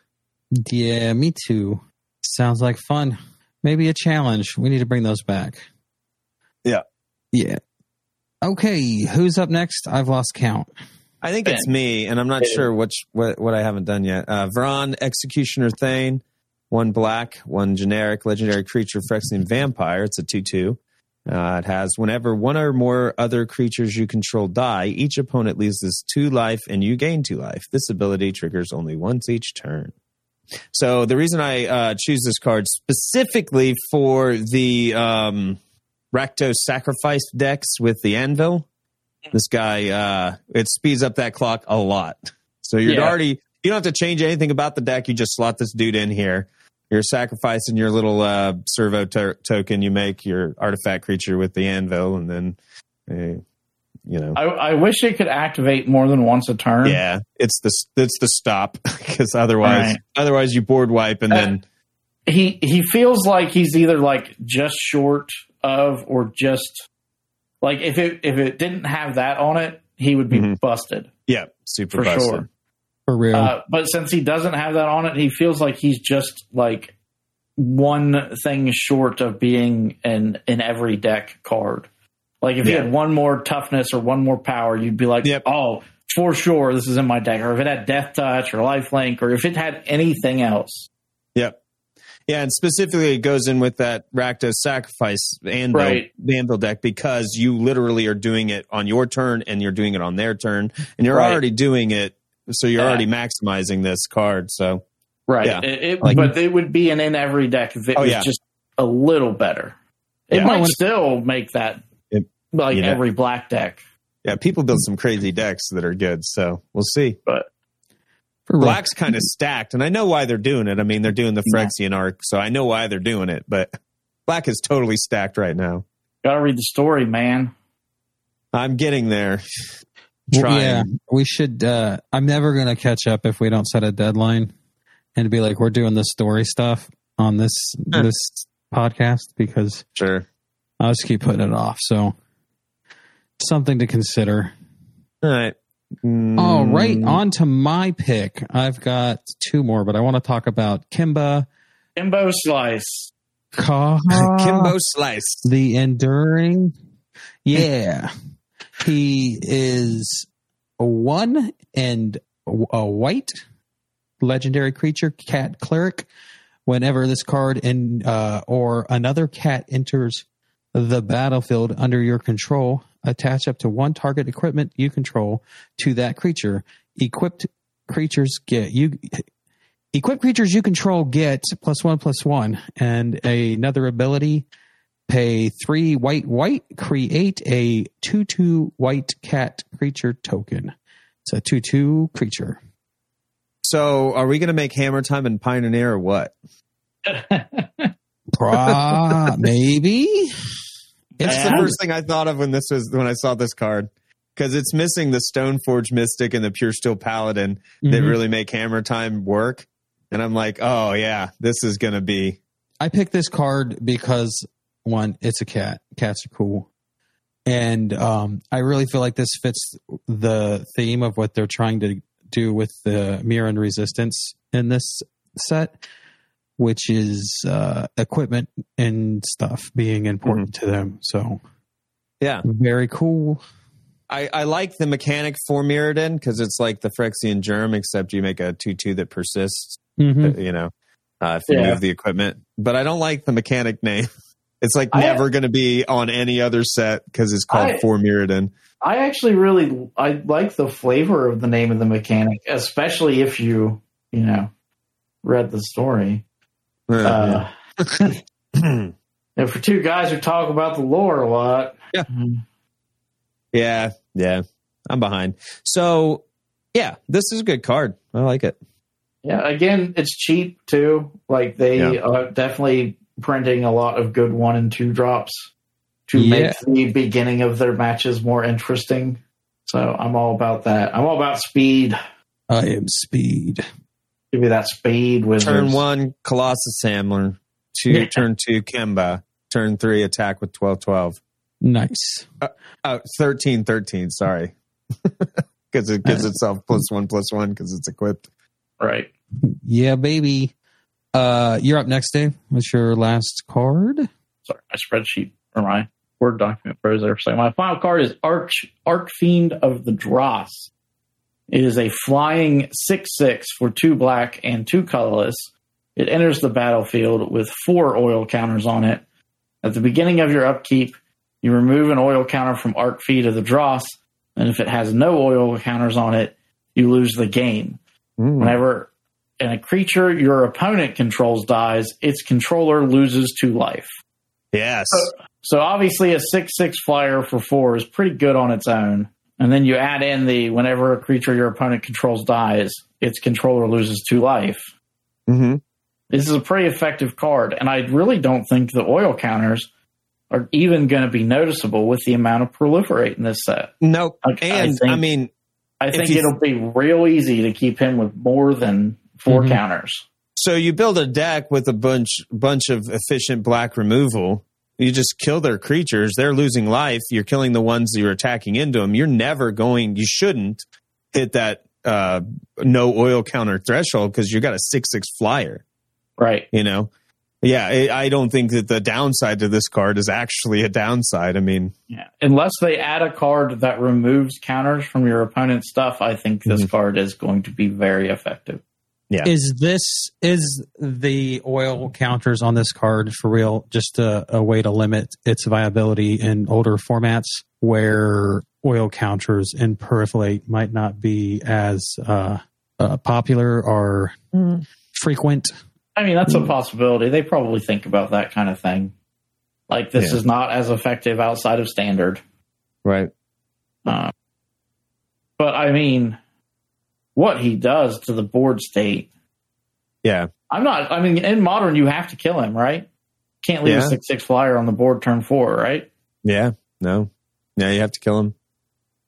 Yeah, me too. Sounds like fun. Maybe a challenge. We need to bring those back. Yeah. Yeah. Okay, who's up next? I've lost count. I think it's me, and I'm not Ben. sure which what, what I haven't done yet. Uh, Vraan, Executioner Thane, one black, one generic legendary creature, Phyrexian Vampire. It's a 2 2. Uh, it has whenever one or more other creatures you control die, each opponent loses two life and you gain two life. This ability triggers only once each turn. So the reason I uh, choose this card specifically for the um, Rakdos Sacrifice decks with the Anvil This guy, uh, it speeds up that clock a lot. So you're Yeah. already, you don't have to change anything about the deck. You just slot this dude in here. You're sacrificing your little uh, servo to- token. You make your artifact creature with the anvil, and then, uh, you know, I, I wish it could activate more than once a turn. yeah, it's the it's the stop because otherwise, Right. otherwise you board wipe and Uh, then he he feels like he's either like just short of or just like if it if it didn't have that on it, he would be Mhm. busted yeah, super for busted. sure. For real. Uh, but since he doesn't have that on it, he feels like he's just like one thing short of being an an every deck card. Like if he had one more toughness or one more power, you'd be like, Yep. oh, for sure, this is in my deck. Or if it had Death Touch or Life Link, or if it had anything else, Yep. Yeah, and specifically it goes in with that Rakdos sacrifice anvil, Right. anvil deck because you literally are doing it on your turn and you're doing it on their turn and you're Right. already doing it, so you're Yeah. already maximizing this card. So Right. Yeah. It, it- Like- but it would be an in every deck if it Oh, was yeah. just a little better. It might still make that It- like you know. every black deck, yeah, people build some crazy decks that are good. So we'll see. but For. Black's kind of stacked, and I know why they're doing it. I mean, they're doing the Yeah. Phyrexian arc, so I know why they're doing it. But Black is totally stacked right now. gotta read the story, man. I'm getting there. Trying. yeah, we should. Uh, I'm never going to catch up if we don't set a deadline and be like, we're doing the story stuff on this Huh. this podcast because Sure. I'll just keep putting it off. So something to consider. All right. All Mm, right, on to my pick. I've got two more, but I want to talk about Kimba Kimbo Slice. Ka. Kimbo Slice. the enduring. Yeah, he is a one and a white legendary creature, cat cleric. Whenever this card in uh, or another cat enters the battlefield under your control, attach up to one target equipment you control to that creature. Equipped creatures get you. Equipped creatures you control get plus one plus one, and another ability pay three white white create a two two white cat creature token it's a two two creature So, are we going to make Hammer Time and Pioneer or what? Pra, maybe It's the first thing I thought of when this was when I saw this card. Because it's missing the Stoneforge Mystic and the Pure Steel Paladin that Mhm. really make Hammer Time work. And I'm like, oh yeah, this is going to be i picked this card because one it's a cat. Cats are cool. And um, i really feel like this fits the theme of what they're trying to do with the Mirran resistance in this set which is uh, equipment and stuff being important to them so yeah. very cool I, I like the mechanic for Mirrodin because it's like the Phyrexian Germ, except you make a two two that persists. Mhm. uh, You know, uh, if you Yeah. move the equipment. But I don't like the mechanic name. It's like I- never going to be on any other set because it's called I- for Mirrodin. I actually really I like the flavor of the name of the mechanic, especially if you you know read the story. Uh, and for two guys who talk about the lore a lot, Yeah. Yeah, yeah. I'm behind. So, yeah, this is a good card. I like it. yeah. Again, it's cheap too. Like they Yeah. are definitely printing a lot of good one and two drops to Yeah. make the beginning of their matches more interesting. So I'm all about that. I'm all about speed. I am speed. Give me that speed wizards. Turn one, Colossus Hammer. Two, Yeah. turn two, Kemba. Turn three, attack with 12 12. Nice. Oh, 13 13, sorry. Because it gives itself plus one plus one because it's equipped. Right. Yeah, baby. Uh, you're up next, Dave. What's your last card? sorry, my spreadsheet or my Word document froze there for a second. My final card is Arch Arc Fiend of the Dross. It is a flying six six for two black and two colorless. It enters the battlefield with four oil counters on it. At the beginning of your upkeep, you remove an oil counter from Archfiend of the Dross, and if it has no oil counters on it, you lose the game. Mm. Whenever and a creature your opponent controls dies, its controller loses two life. Yes. So obviously, a six six flyer for four is pretty good on its own. And then you add in the whenever a creature your opponent controls dies, its controller loses two life. Mm-hmm. This is a pretty effective card, and I really don't think the oil counters are even going to be noticeable with the amount of proliferate in this set. Nope. Like, I and I, think- mean, I think it'll be real easy to keep him with more than 4 Mhm. counters. so you build a deck with a bunch bunch of efficient black removal. You just kill their creatures. They're losing life. You're killing the ones you're attacking into them. You're never going. You shouldn't hit that uh, no oil counter threshold because you've got a six six flyer. Right. You know. Yeah, I I don't think that the downside to this card is actually a downside. I mean, Yeah. Unless they add a card that removes counters from your opponent's stuff, I think this Mhm. card is going to be very effective. Yeah. Is this is the oil counters on this card for real? Just a, a way to limit its viability in older formats where oil counters in proliferate might not be as uh, uh, popular or frequent. I mean, that's a possibility. They probably think about that kind of thing. Like, this Yeah. is not as effective outside of standard. right? Uh, but I mean, what he does to the board state. Yeah, I'm not, I mean, in modern, you have to kill him, right? Can't leave Yeah. a 6 6 flyer on the board turn four, right? yeah. No, yeah, you have to kill him.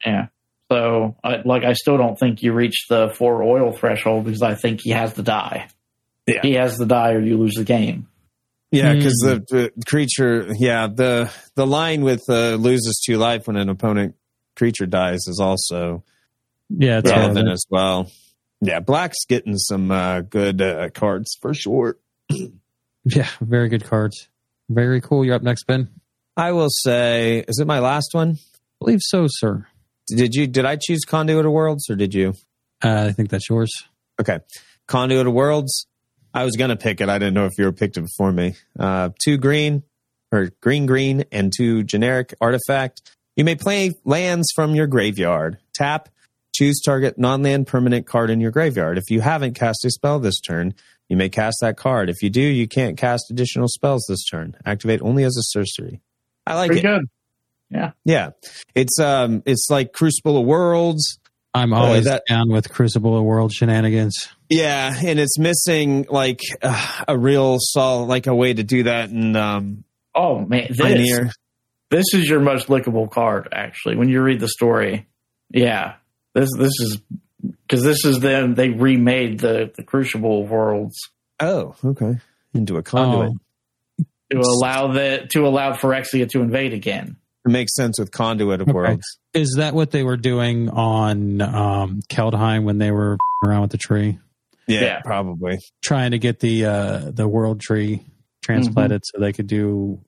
Yeah. So, I, like, I still don't think you reach the four oil threshold because I think he has to die. Yeah. He has to die or you lose the game. Yeah, Hmm. because the, the creature, yeah, the the line with uh, loses two life when an opponent creature dies is also Yeah, it's relevant as well. Yeah, black's getting some uh, good uh, cards for sure. Yeah, very good cards. Very cool. You're up next, Ben. I will say, is it my last one? believe so, sir. Did you? Did I choose Conduit of Worlds or did you? Uh, I think that's yours. Okay, Conduit of Worlds. I was gonna pick it. I didn't know if you were picked it before me. Uh, two green or green green and two generic artifact. You may play lands from your graveyard. Tap. Choose target non-land permanent card in your graveyard. If you haven't cast a spell this turn, you may cast that card. If you do, you can't cast additional spells this turn. Activate only as a sorcery. I like Pretty it. good. Yeah, Yeah. it's um, it's like Crucible of Worlds. I'm always that- down with Crucible of World shenanigans. Yeah, and it's missing like uh, a real solid, like a way to do that. And um, Oh, man. This, Pioneer. this is your most lickable card, actually, when you read the story. Yeah. This this is because this is them. They remade the, the Crucible worlds Oh, okay. Into a conduit. Oh. to allow the to allow Phyrexia to invade again. It makes sense with conduit of Okay. worlds. Is that what they were doing on um, Kaldheim when they were around with the tree, Yeah, Yeah. probably. trying to get the uh, the world tree transplanted Mm-hmm. so they could do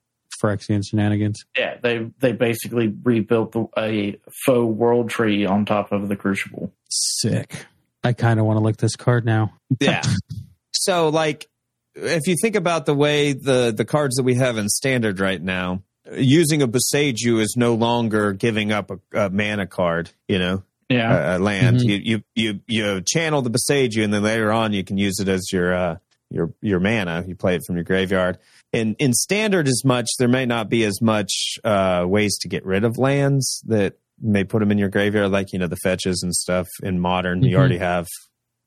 Phyrexian shenanigans? Yeah, they they basically rebuilt the, a faux world tree on top of the Crucible. Sick. I kind of want to look this card now. Yeah. so, like, if you think about the way the the cards that we have in standard right now, using a Boseiju is no longer giving up a, a mana card. You know, Yeah, a, a land. Mhm. You, you you you channel the Boseiju, and then later on you can use it as your uh, your your mana. You play it from your graveyard. In in standard, as much there may not be as much uh, ways to get rid of lands that may put them in your graveyard, like you know the fetches and stuff. In modern, you Mhm. already have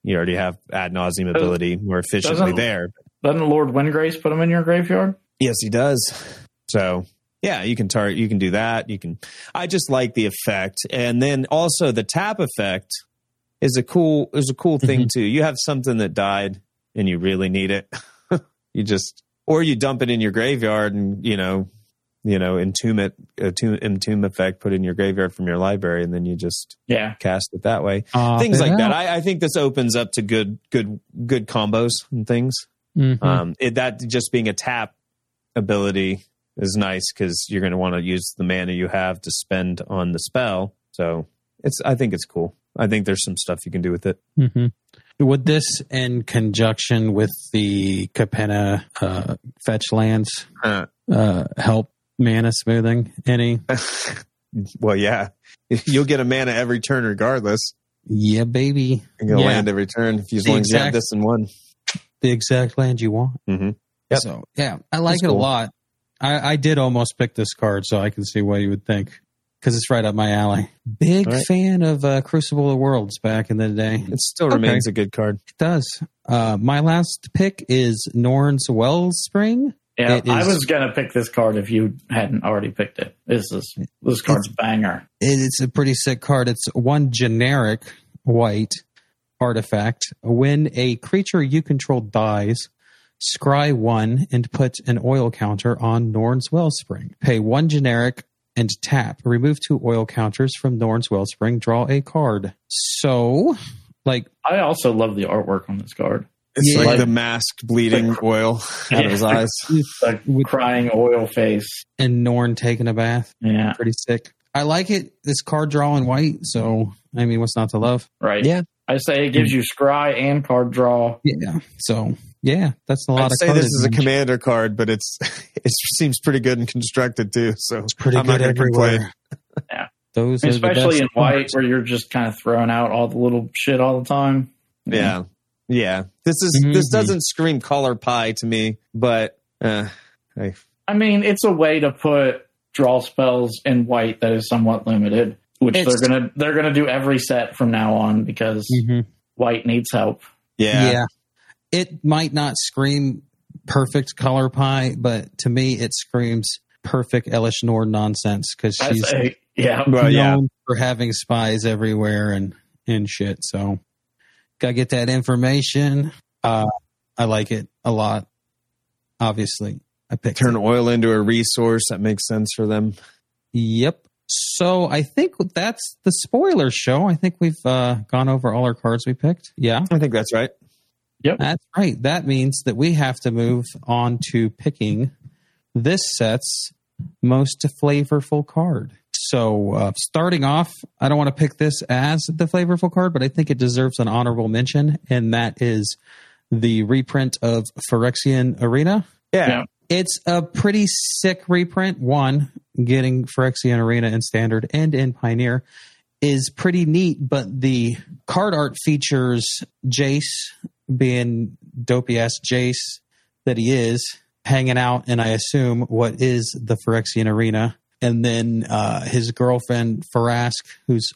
you already have ad nauseum ability more efficiently doesn't- there. doesn't Lord Windgrace put them in your graveyard? Yes, he does. So yeah, you can target. You can do that. You can. I just like the effect, and then also the tap effect is a cool is a cool thing too. You have something that died and you really need it. you just or you dump it in your graveyard and you know you know entomb it a tomb, entomb effect put in your graveyard from your library and then you just Yeah, cast it that way Uh, things like that. I, I think this opens up to good good good combos and things Mhm. um, it, that just being a tap ability is nice because you're going to want to use the mana you have to spend on the spell. So it's, I think it's cool. I think there's some stuff you can do with it. Mhm. Would this, in conjunction with the Capenna uh, fetch lands, Uh, uh, help mana smoothing any? well, yeah, you'll get a mana every turn regardless. Yeah, baby. You get a Yeah. land every turn if you, as long as you have this in one. The exact land you want. Mhm. Yep. So yeah, I like It's it cool. a lot. I, I did almost pick this card, so I can see what you would think because it's right up my alley. Big All right. fan of uh, Crucible of Worlds back in the day. It still Okay. remains a good card. It does. Uh, my last pick is Norn's Wellspring. Yeah, It I was gonna pick this card if you hadn't already picked it. This is this card's banger. It's a pretty sick card. It's one generic white artifact. When a creature you control dies, scry one and put an oil counter on Norn's Wellspring. Pay one generic and tap. Remove two oil counters from Norn's Wellspring. Draw a card. So, like, I also love the artwork on this card. It's Yeah. like the mask bleeding oil out of his eyes. like With- crying oil face. and Norn taking a bath. Yeah, Pretty sick. I like it. This card draw in white. So, I mean, what's not to love? right. Yeah. I say it gives mm. you scry and card draw. Yeah. So, yeah, that's a lot I'd of say this is a advantage. commander card, but it's it seems pretty good and constructed too. So It's pretty I'm good not gonna complain. everywhere. Yeah. Those are the Especially in white cards. where you're just kind of throwing out all the little shit all the time. Yeah, yeah. This is this Mhm. doesn't scream color pie to me, but uh, I, I mean, it's a way to put draw spells in white that is somewhat limited, which It's- they're gonna they're gonna do every set from now on because Mhm. white needs help. yeah, Yeah. It might not scream perfect color pie, but to me, it screams perfect Elesh Norn nonsense because she's say, yeah, Well, known yeah. for having spies everywhere and and shit. So, gotta get that information. Uh, I like it a lot. Obviously, I picked Turn it. oil into a resource that makes sense for them. Yep. So I think that's the spoiler show. I think we've uh, gone over all our cards we picked. Yeah. I think that's right. That's right. That means that we have to move on to picking this set's most flavorful card. So, uh, starting off, I don't want to pick this as the flavorful card, but I think it deserves an honorable mention, and that is the reprint of Phyrexian Arena. Yeah, Yeah. It's a pretty sick reprint. One, getting Phyrexian Arena in Standard and in Pioneer is pretty neat, but the card art features Jace being dopey ass Jace that he is, hanging out in, I assume, what is the Phyrexian Arena. And then uh, his girlfriend, Vraska, who's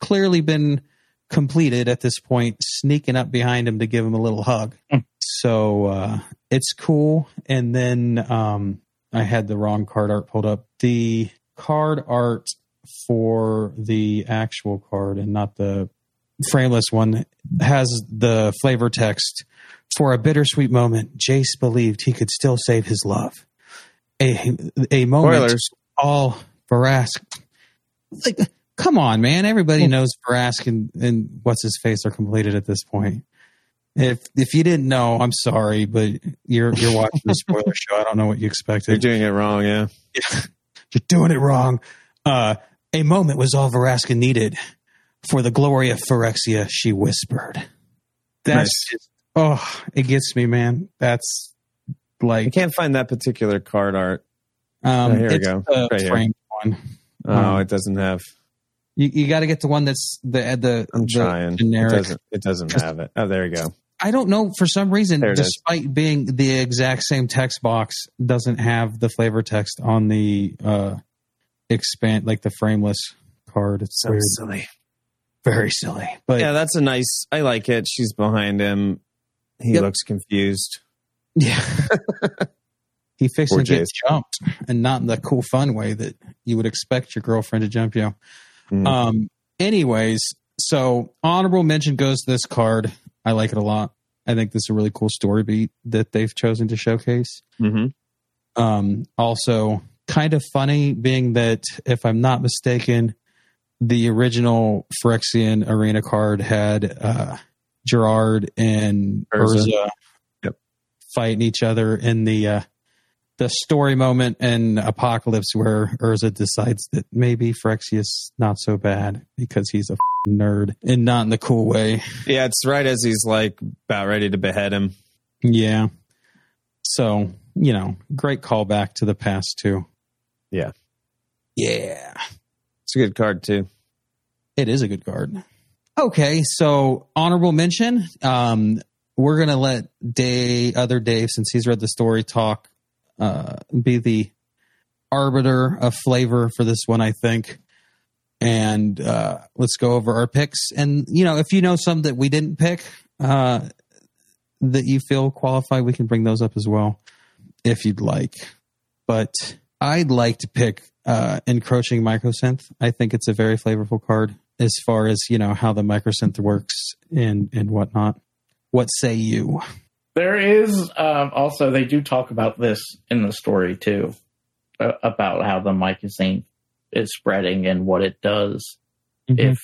clearly been completed at this point, sneaking up behind him to give him a little hug. So uh, it's cool. And then um, I had the wrong card art pulled up. The card art for the actual card and not the frameless one has the flavor text. For a bittersweet moment, Jace believed he could still save his love. A a moment spoilers. all Vraska. Like, come on, man! Everybody knows Vraska and, and what's his face are completed at this point. If if you didn't know, I'm sorry, but you're you're watching the spoiler show. I don't know what you expected. You're doing it wrong. Yeah, You're doing it wrong. Uh, a moment was all Vraska needed. For the glory of Phyrexia, she whispered. That's Nice. just, oh, it gets me, man. That's like I can't find that particular card art. um, Oh, here we go. the Right here. framed one. Oh, Um, it doesn't have. You, you got to get the one that's the the, I'm the trying. It generic. doesn't. It doesn't have it. Oh, there you go. I don't know for some reason, it is. despite being the exact same text box, doesn't have the flavor text on the uh expand like the frameless card. It's So weird, silly. very silly. But Yeah, that's a nice. I like it. She's behind him. He Yep. looks confused. Yeah. he fixed to get jumped and not in the cool fun way that you would expect your girlfriend to jump you. Mm. Um anyways, so honorable mention goes to this card. I like it a lot. I think this is a really cool story beat that they've chosen to showcase. hmm Um also kind of funny being that if I'm not mistaken, the original Phyrexian arena card had uh Gerard and Urza. Urza, Yep. fighting each other in the uh, the story moment in Apocalypse where Urza decides that maybe Phyrexia's not so bad because he's a nerd and not in the cool way. Yeah, it's right as he's like about ready to behead him. Yeah. So, you know, great callback to the past too. Yeah. Yeah. It's a good card too. It is a good card. Okay, so honorable mention. Um, we're gonna let Day other Dave, since he's read the story, talk. Uh, be the arbiter of flavor for this one, I think. And uh, let's go over our picks. And you know, if you know some that we didn't pick uh, that you feel qualified, we can bring those up as well if you'd like. But I'd like to pick uh, encroaching Mycosynth. I think it's a very flavorful card as far as you know how the Mycosynth works and and whatnot. What say you? There is um, also they do talk about this in the story too, uh, about how the Mycosynth is spreading and what it does Mhm. if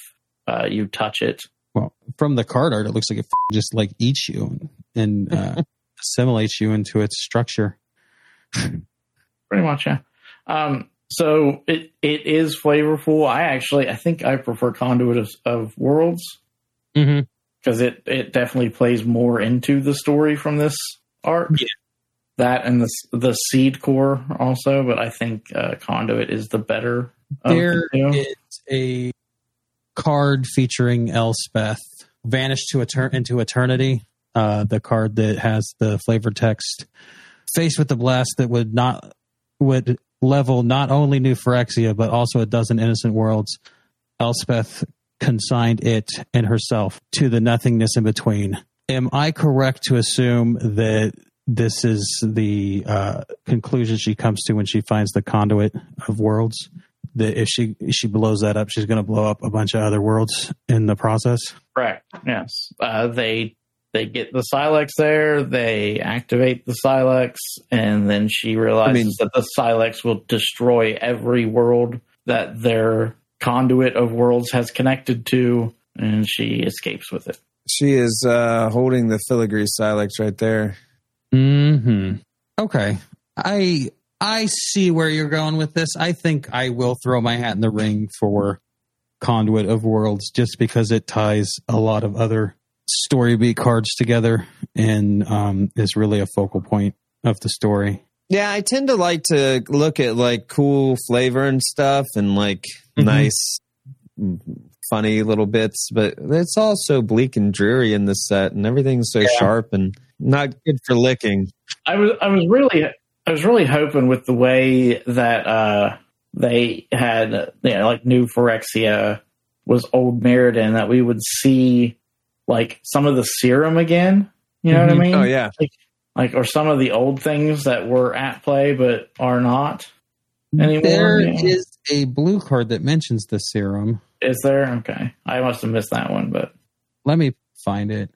uh, you touch it. Well, from the card art, it looks like it f- just like eats you and uh, assimilates you into its structure. Pretty much, yeah. Um, so it it is flavorful. I actually I think I prefer Conduit of, of Worlds Mm-hmm. because it it definitely plays more into the story from this arc. Yeah. That and the the seed core also, but I think uh, Conduit is the better. There the is a card featuring Elspeth, Vanished to Etern- into Eternity. Uh, the card that has the flavor text, faced with the blast that would not would level not only New Phyrexia but also a dozen innocent worlds. Elspeth consigned it and herself to the nothingness in between. Am I correct to assume that this is the uh, conclusion she comes to when she finds the conduit of worlds? That if she if she blows that up, she's going to blow up a bunch of other worlds in the process. Correct. Yes. Uh, they they get the Silex there. They activate the Silex, and then she realizes I mean- that the Silex will destroy every world that their conduit of worlds has connected to, and she escapes with it. She is uh, holding the filigree silex right there. Hmm. Okay. I I see where you're going with this. I think I will throw my hat in the ring for Conduit of Worlds just because it ties a lot of other story beat cards together and um, is really a focal point of the story. Yeah, I tend to like to look at like cool flavor and stuff and like Mhm. nice, mm, funny little bits, but it's all so bleak and dreary in this set, and everything's so sharp and not good for licking. I was I was really I was really hoping with the way that uh, they had you know like new Phyrexia was old Mirrodin that we would see like some of the serum again. You know what I Mhm. mean? Oh yeah, Like or some of the old things that were at play but are not anymore. There Yeah. is a blue card that mentions the serum. Is there? Okay, I must have missed that one, but Let me find it.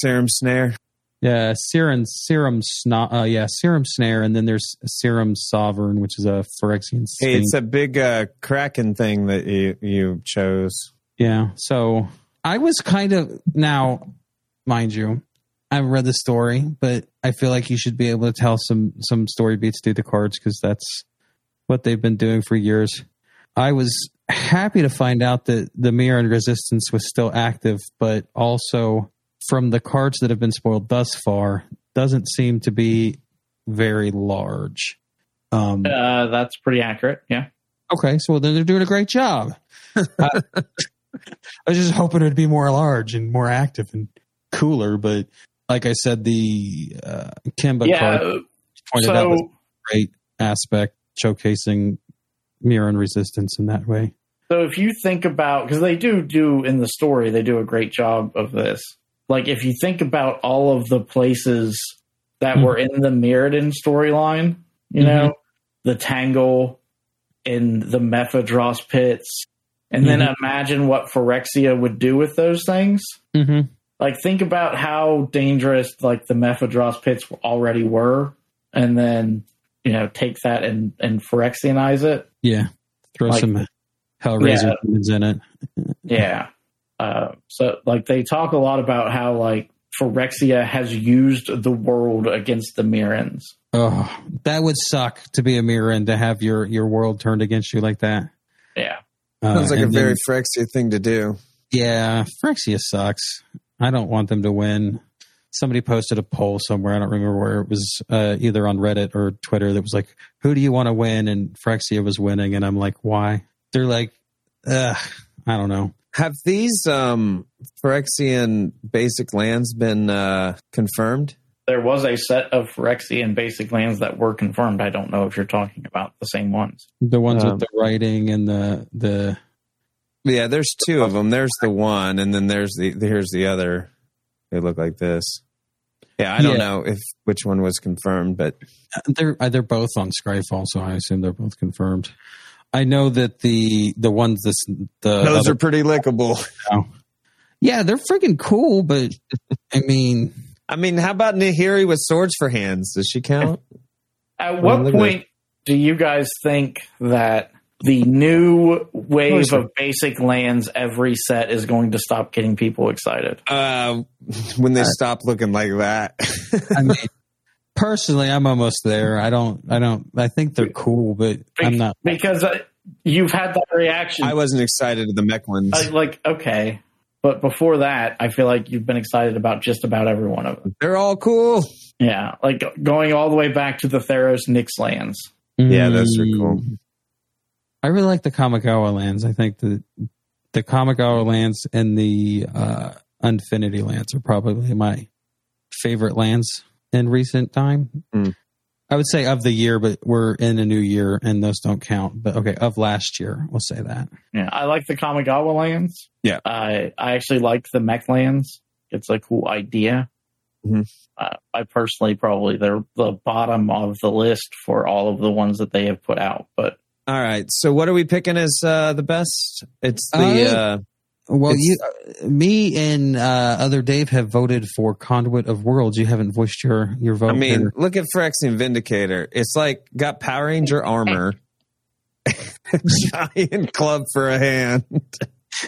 serum snare. Yeah, serum serum sna- uh, yeah, serum snare, and then there's serum sovereign, which is a Phyrexian Hey, sphinx. it's a big uh, kraken thing that you you chose. Yeah. So I was kind of now, mind you, I haven't read the story, but I feel like you should be able to tell some some story beats through the cards because that's what they've been doing for years. I was happy to find out that the Mirran resistance was still active, but also from the cards that have been spoiled thus far, doesn't seem to be very large. Um, uh, that's pretty accurate. Yeah. Okay, so then they're doing a great job. I, I was just hoping it'd be more large and more active and cooler, but like I said, the uh, Kimba yeah. card pointed out was So a great aspect, showcasing Mirran resistance in that way. So if you think about because they do do in the story, they do a great job of this. Like if you think about all of the places that Mhm. were in the Mirrodin storyline, you know, the Tangle in the Mephidross pits, and then imagine what Phyrexia would do with those things. Mm-hmm. Like think about how dangerous like the Mephidross pits already were, and then you know take that and and Phyrexianize it. Yeah, throw Like- some Hellraiser Yeah. in it. Yeah. Uh, so like they talk a lot about how like Phyrexia has used the world against the Mirrans. Oh, that would suck to be a Mirran to have your your world turned against you like that. Yeah. Uh, Sounds like a and then- very Phyrexia thing to do. Yeah, Phyrexia sucks. I don't want them to win. Somebody posted a poll somewhere. I don't remember where it was, uh, either on Reddit or Twitter. That was like, "Who do you want to win?" And Phyrexia was winning, and I'm like, "Why?" They're like, Ugh, I don't know. Have these um, Phyrexian basic lands been uh, confirmed? There was a set of Phyrexian basic lands that were confirmed. I don't know if you're talking about the same ones. The ones Um, with the writing and the the Yeah, there's two of them. There's the one, and then there's the here's the other. They look like this. Yeah, I don't Yeah. know if which one was confirmed, but they're uh, they're both on Scryfall, so I assume they're both confirmed. I know that the the ones this the those other- are pretty lickable. yeah they're freaking cool, but I mean I mean, how about Nahiri with swords for hands? Does she count? At what look at point do you guys think that the new wave of basic lands every set is going to stop getting people excited? Uh, when they stop looking like that. I mean personally I'm almost there. I don't I don't I think they're cool, but I'm not. because uh, you've had that reaction. I wasn't excited to the mech ones. I- like okay, but before that, I feel like you've been excited about just about every one of them. They're all cool. Yeah, like going all the way back to the Theros Nyx lands. Yeah, those are cool. I really like the Kamigawa lands. I think the the Kamigawa lands and the uh, Unfinity lands are probably my favorite lands in recent time. Mm. I would say of the year, but we're in a new year and those don't count. But okay, of last year, we'll say that. Yeah, I like the Kamigawa lands. Yeah. I I actually like the mech lands. It's a cool idea. Mhm. Uh, I personally probably they're the bottom of the list for all of the ones that they have put out. But All right. So what are we picking as uh, the best? It's the Uh, uh, Well, It's- you, uh, me, and uh, other Dave have voted for Conduit of Worlds. You haven't voiced your your vote. I mean, here. look at Phyrexian Vindicator. It's like got Power Ranger armor, giant club for a hand.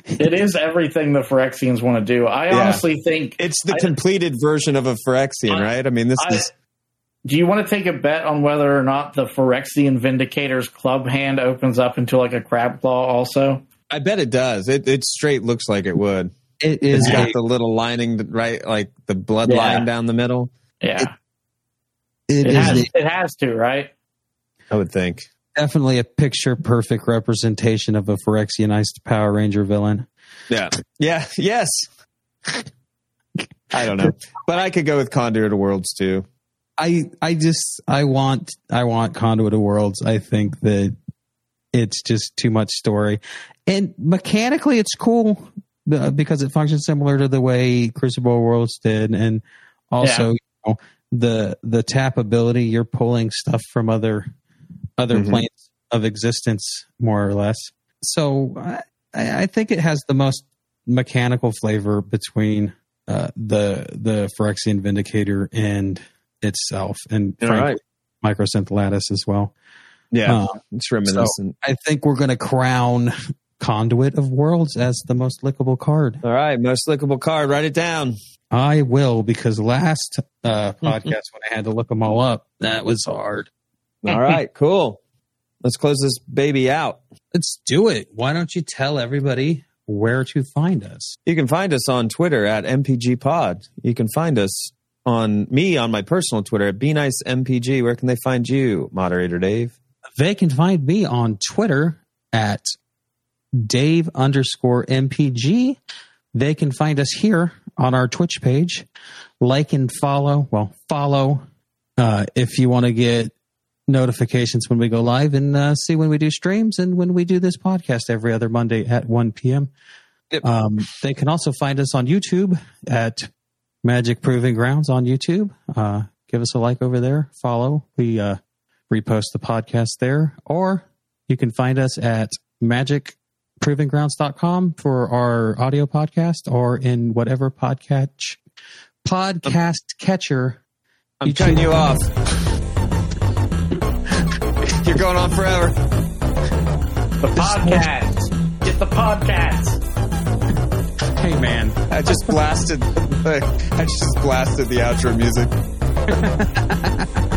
it is everything the Phyrexians want to do. I Yeah. honestly think. It's the I- completed version of a Phyrexian, I- right? I mean, this I, is do you want to take a bet on whether or not the Phyrexian Vindicator's club hand opens up into like a crab claw? Also, I bet it does. It it straight looks like it would. it It's got the little lining, right? Like the blood Yeah. line down the middle. yeah, it it, is has. a- It has to, right? I would think. definitely a picture perfect representation of a Phyrexianized Power Ranger villain. Yeah. Yeah. Yes. I don't know, but I could go with Conduit of Worlds too. I I just I want I want Conduit of Worlds. I think that it's just too much story, and mechanically it's cool uh, because it functions similar to the way Crucible Worlds did, and also you know, the the tap ability. You're pulling stuff from other other Mhm. planes of existence, more or less. So I, I think it has the most mechanical flavor between uh, the the Phyrexian Vindicator and itself, and frankly, right. Mycosynth Lattice as well. Yeah. Uh, it's reminiscent. I think we're going to crown Conduit of Worlds as the most lickable card. All right. Most lickable card. Write it down. I will because last uh, podcast when I had to look them all up, that was hard. All right. Cool. Let's close this baby out. Let's do it. Why don't you tell everybody where to find us? You can find us on Twitter at MPG Pod. You can find us on me on my personal Twitter at BeNiceMPG. Where can they find you, moderator Dave? They can find me on Twitter at Dave underscore MPG. They can find us here on our Twitch page. Like and follow. Well, follow uh, if you want to get notifications when we go live and uh, see when we do streams and when we do this podcast every other Monday at 1 p.m. Yep. Um, they can also find us on YouTube at Magic Proving Grounds on YouTube. Uh, give us a like over there. Follow. We uh, repost the podcast there. Or you can find us at magicprovinggrounds.com for our audio podcast or in whatever podcast podcast catcher I'm You cutting you off. You're going on forever. The podcast. Get the podcast. Hey man, I just blasted. I just blasted the outro music.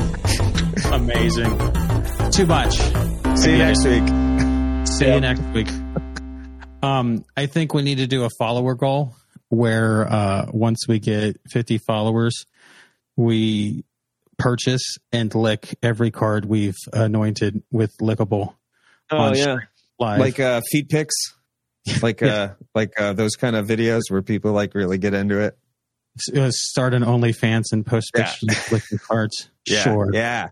amazing. Too much. See you next week. See you next week. Um, I think we need to do a follower goal where uh, once we get 50 followers, we purchase and lick every card we've anointed with lickable Oh yeah, live. like uh, feed pics, like uh, like uh, those kind of videos where people like really get into it. S- uh, start an OnlyFans and post Yeah. pictures licking cards. Yeah, Sure. yeah.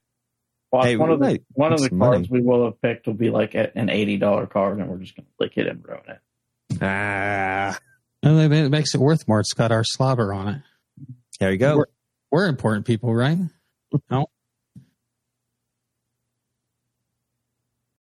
Watch, Hey, one of the right. one of the some money. cards we will have picked will be like an eighty dollar card, and we're just gonna lick it and ruin it. Ah, And it it makes it worth more. It's got our slobber on it. there you go. We're- We're important people, right? No.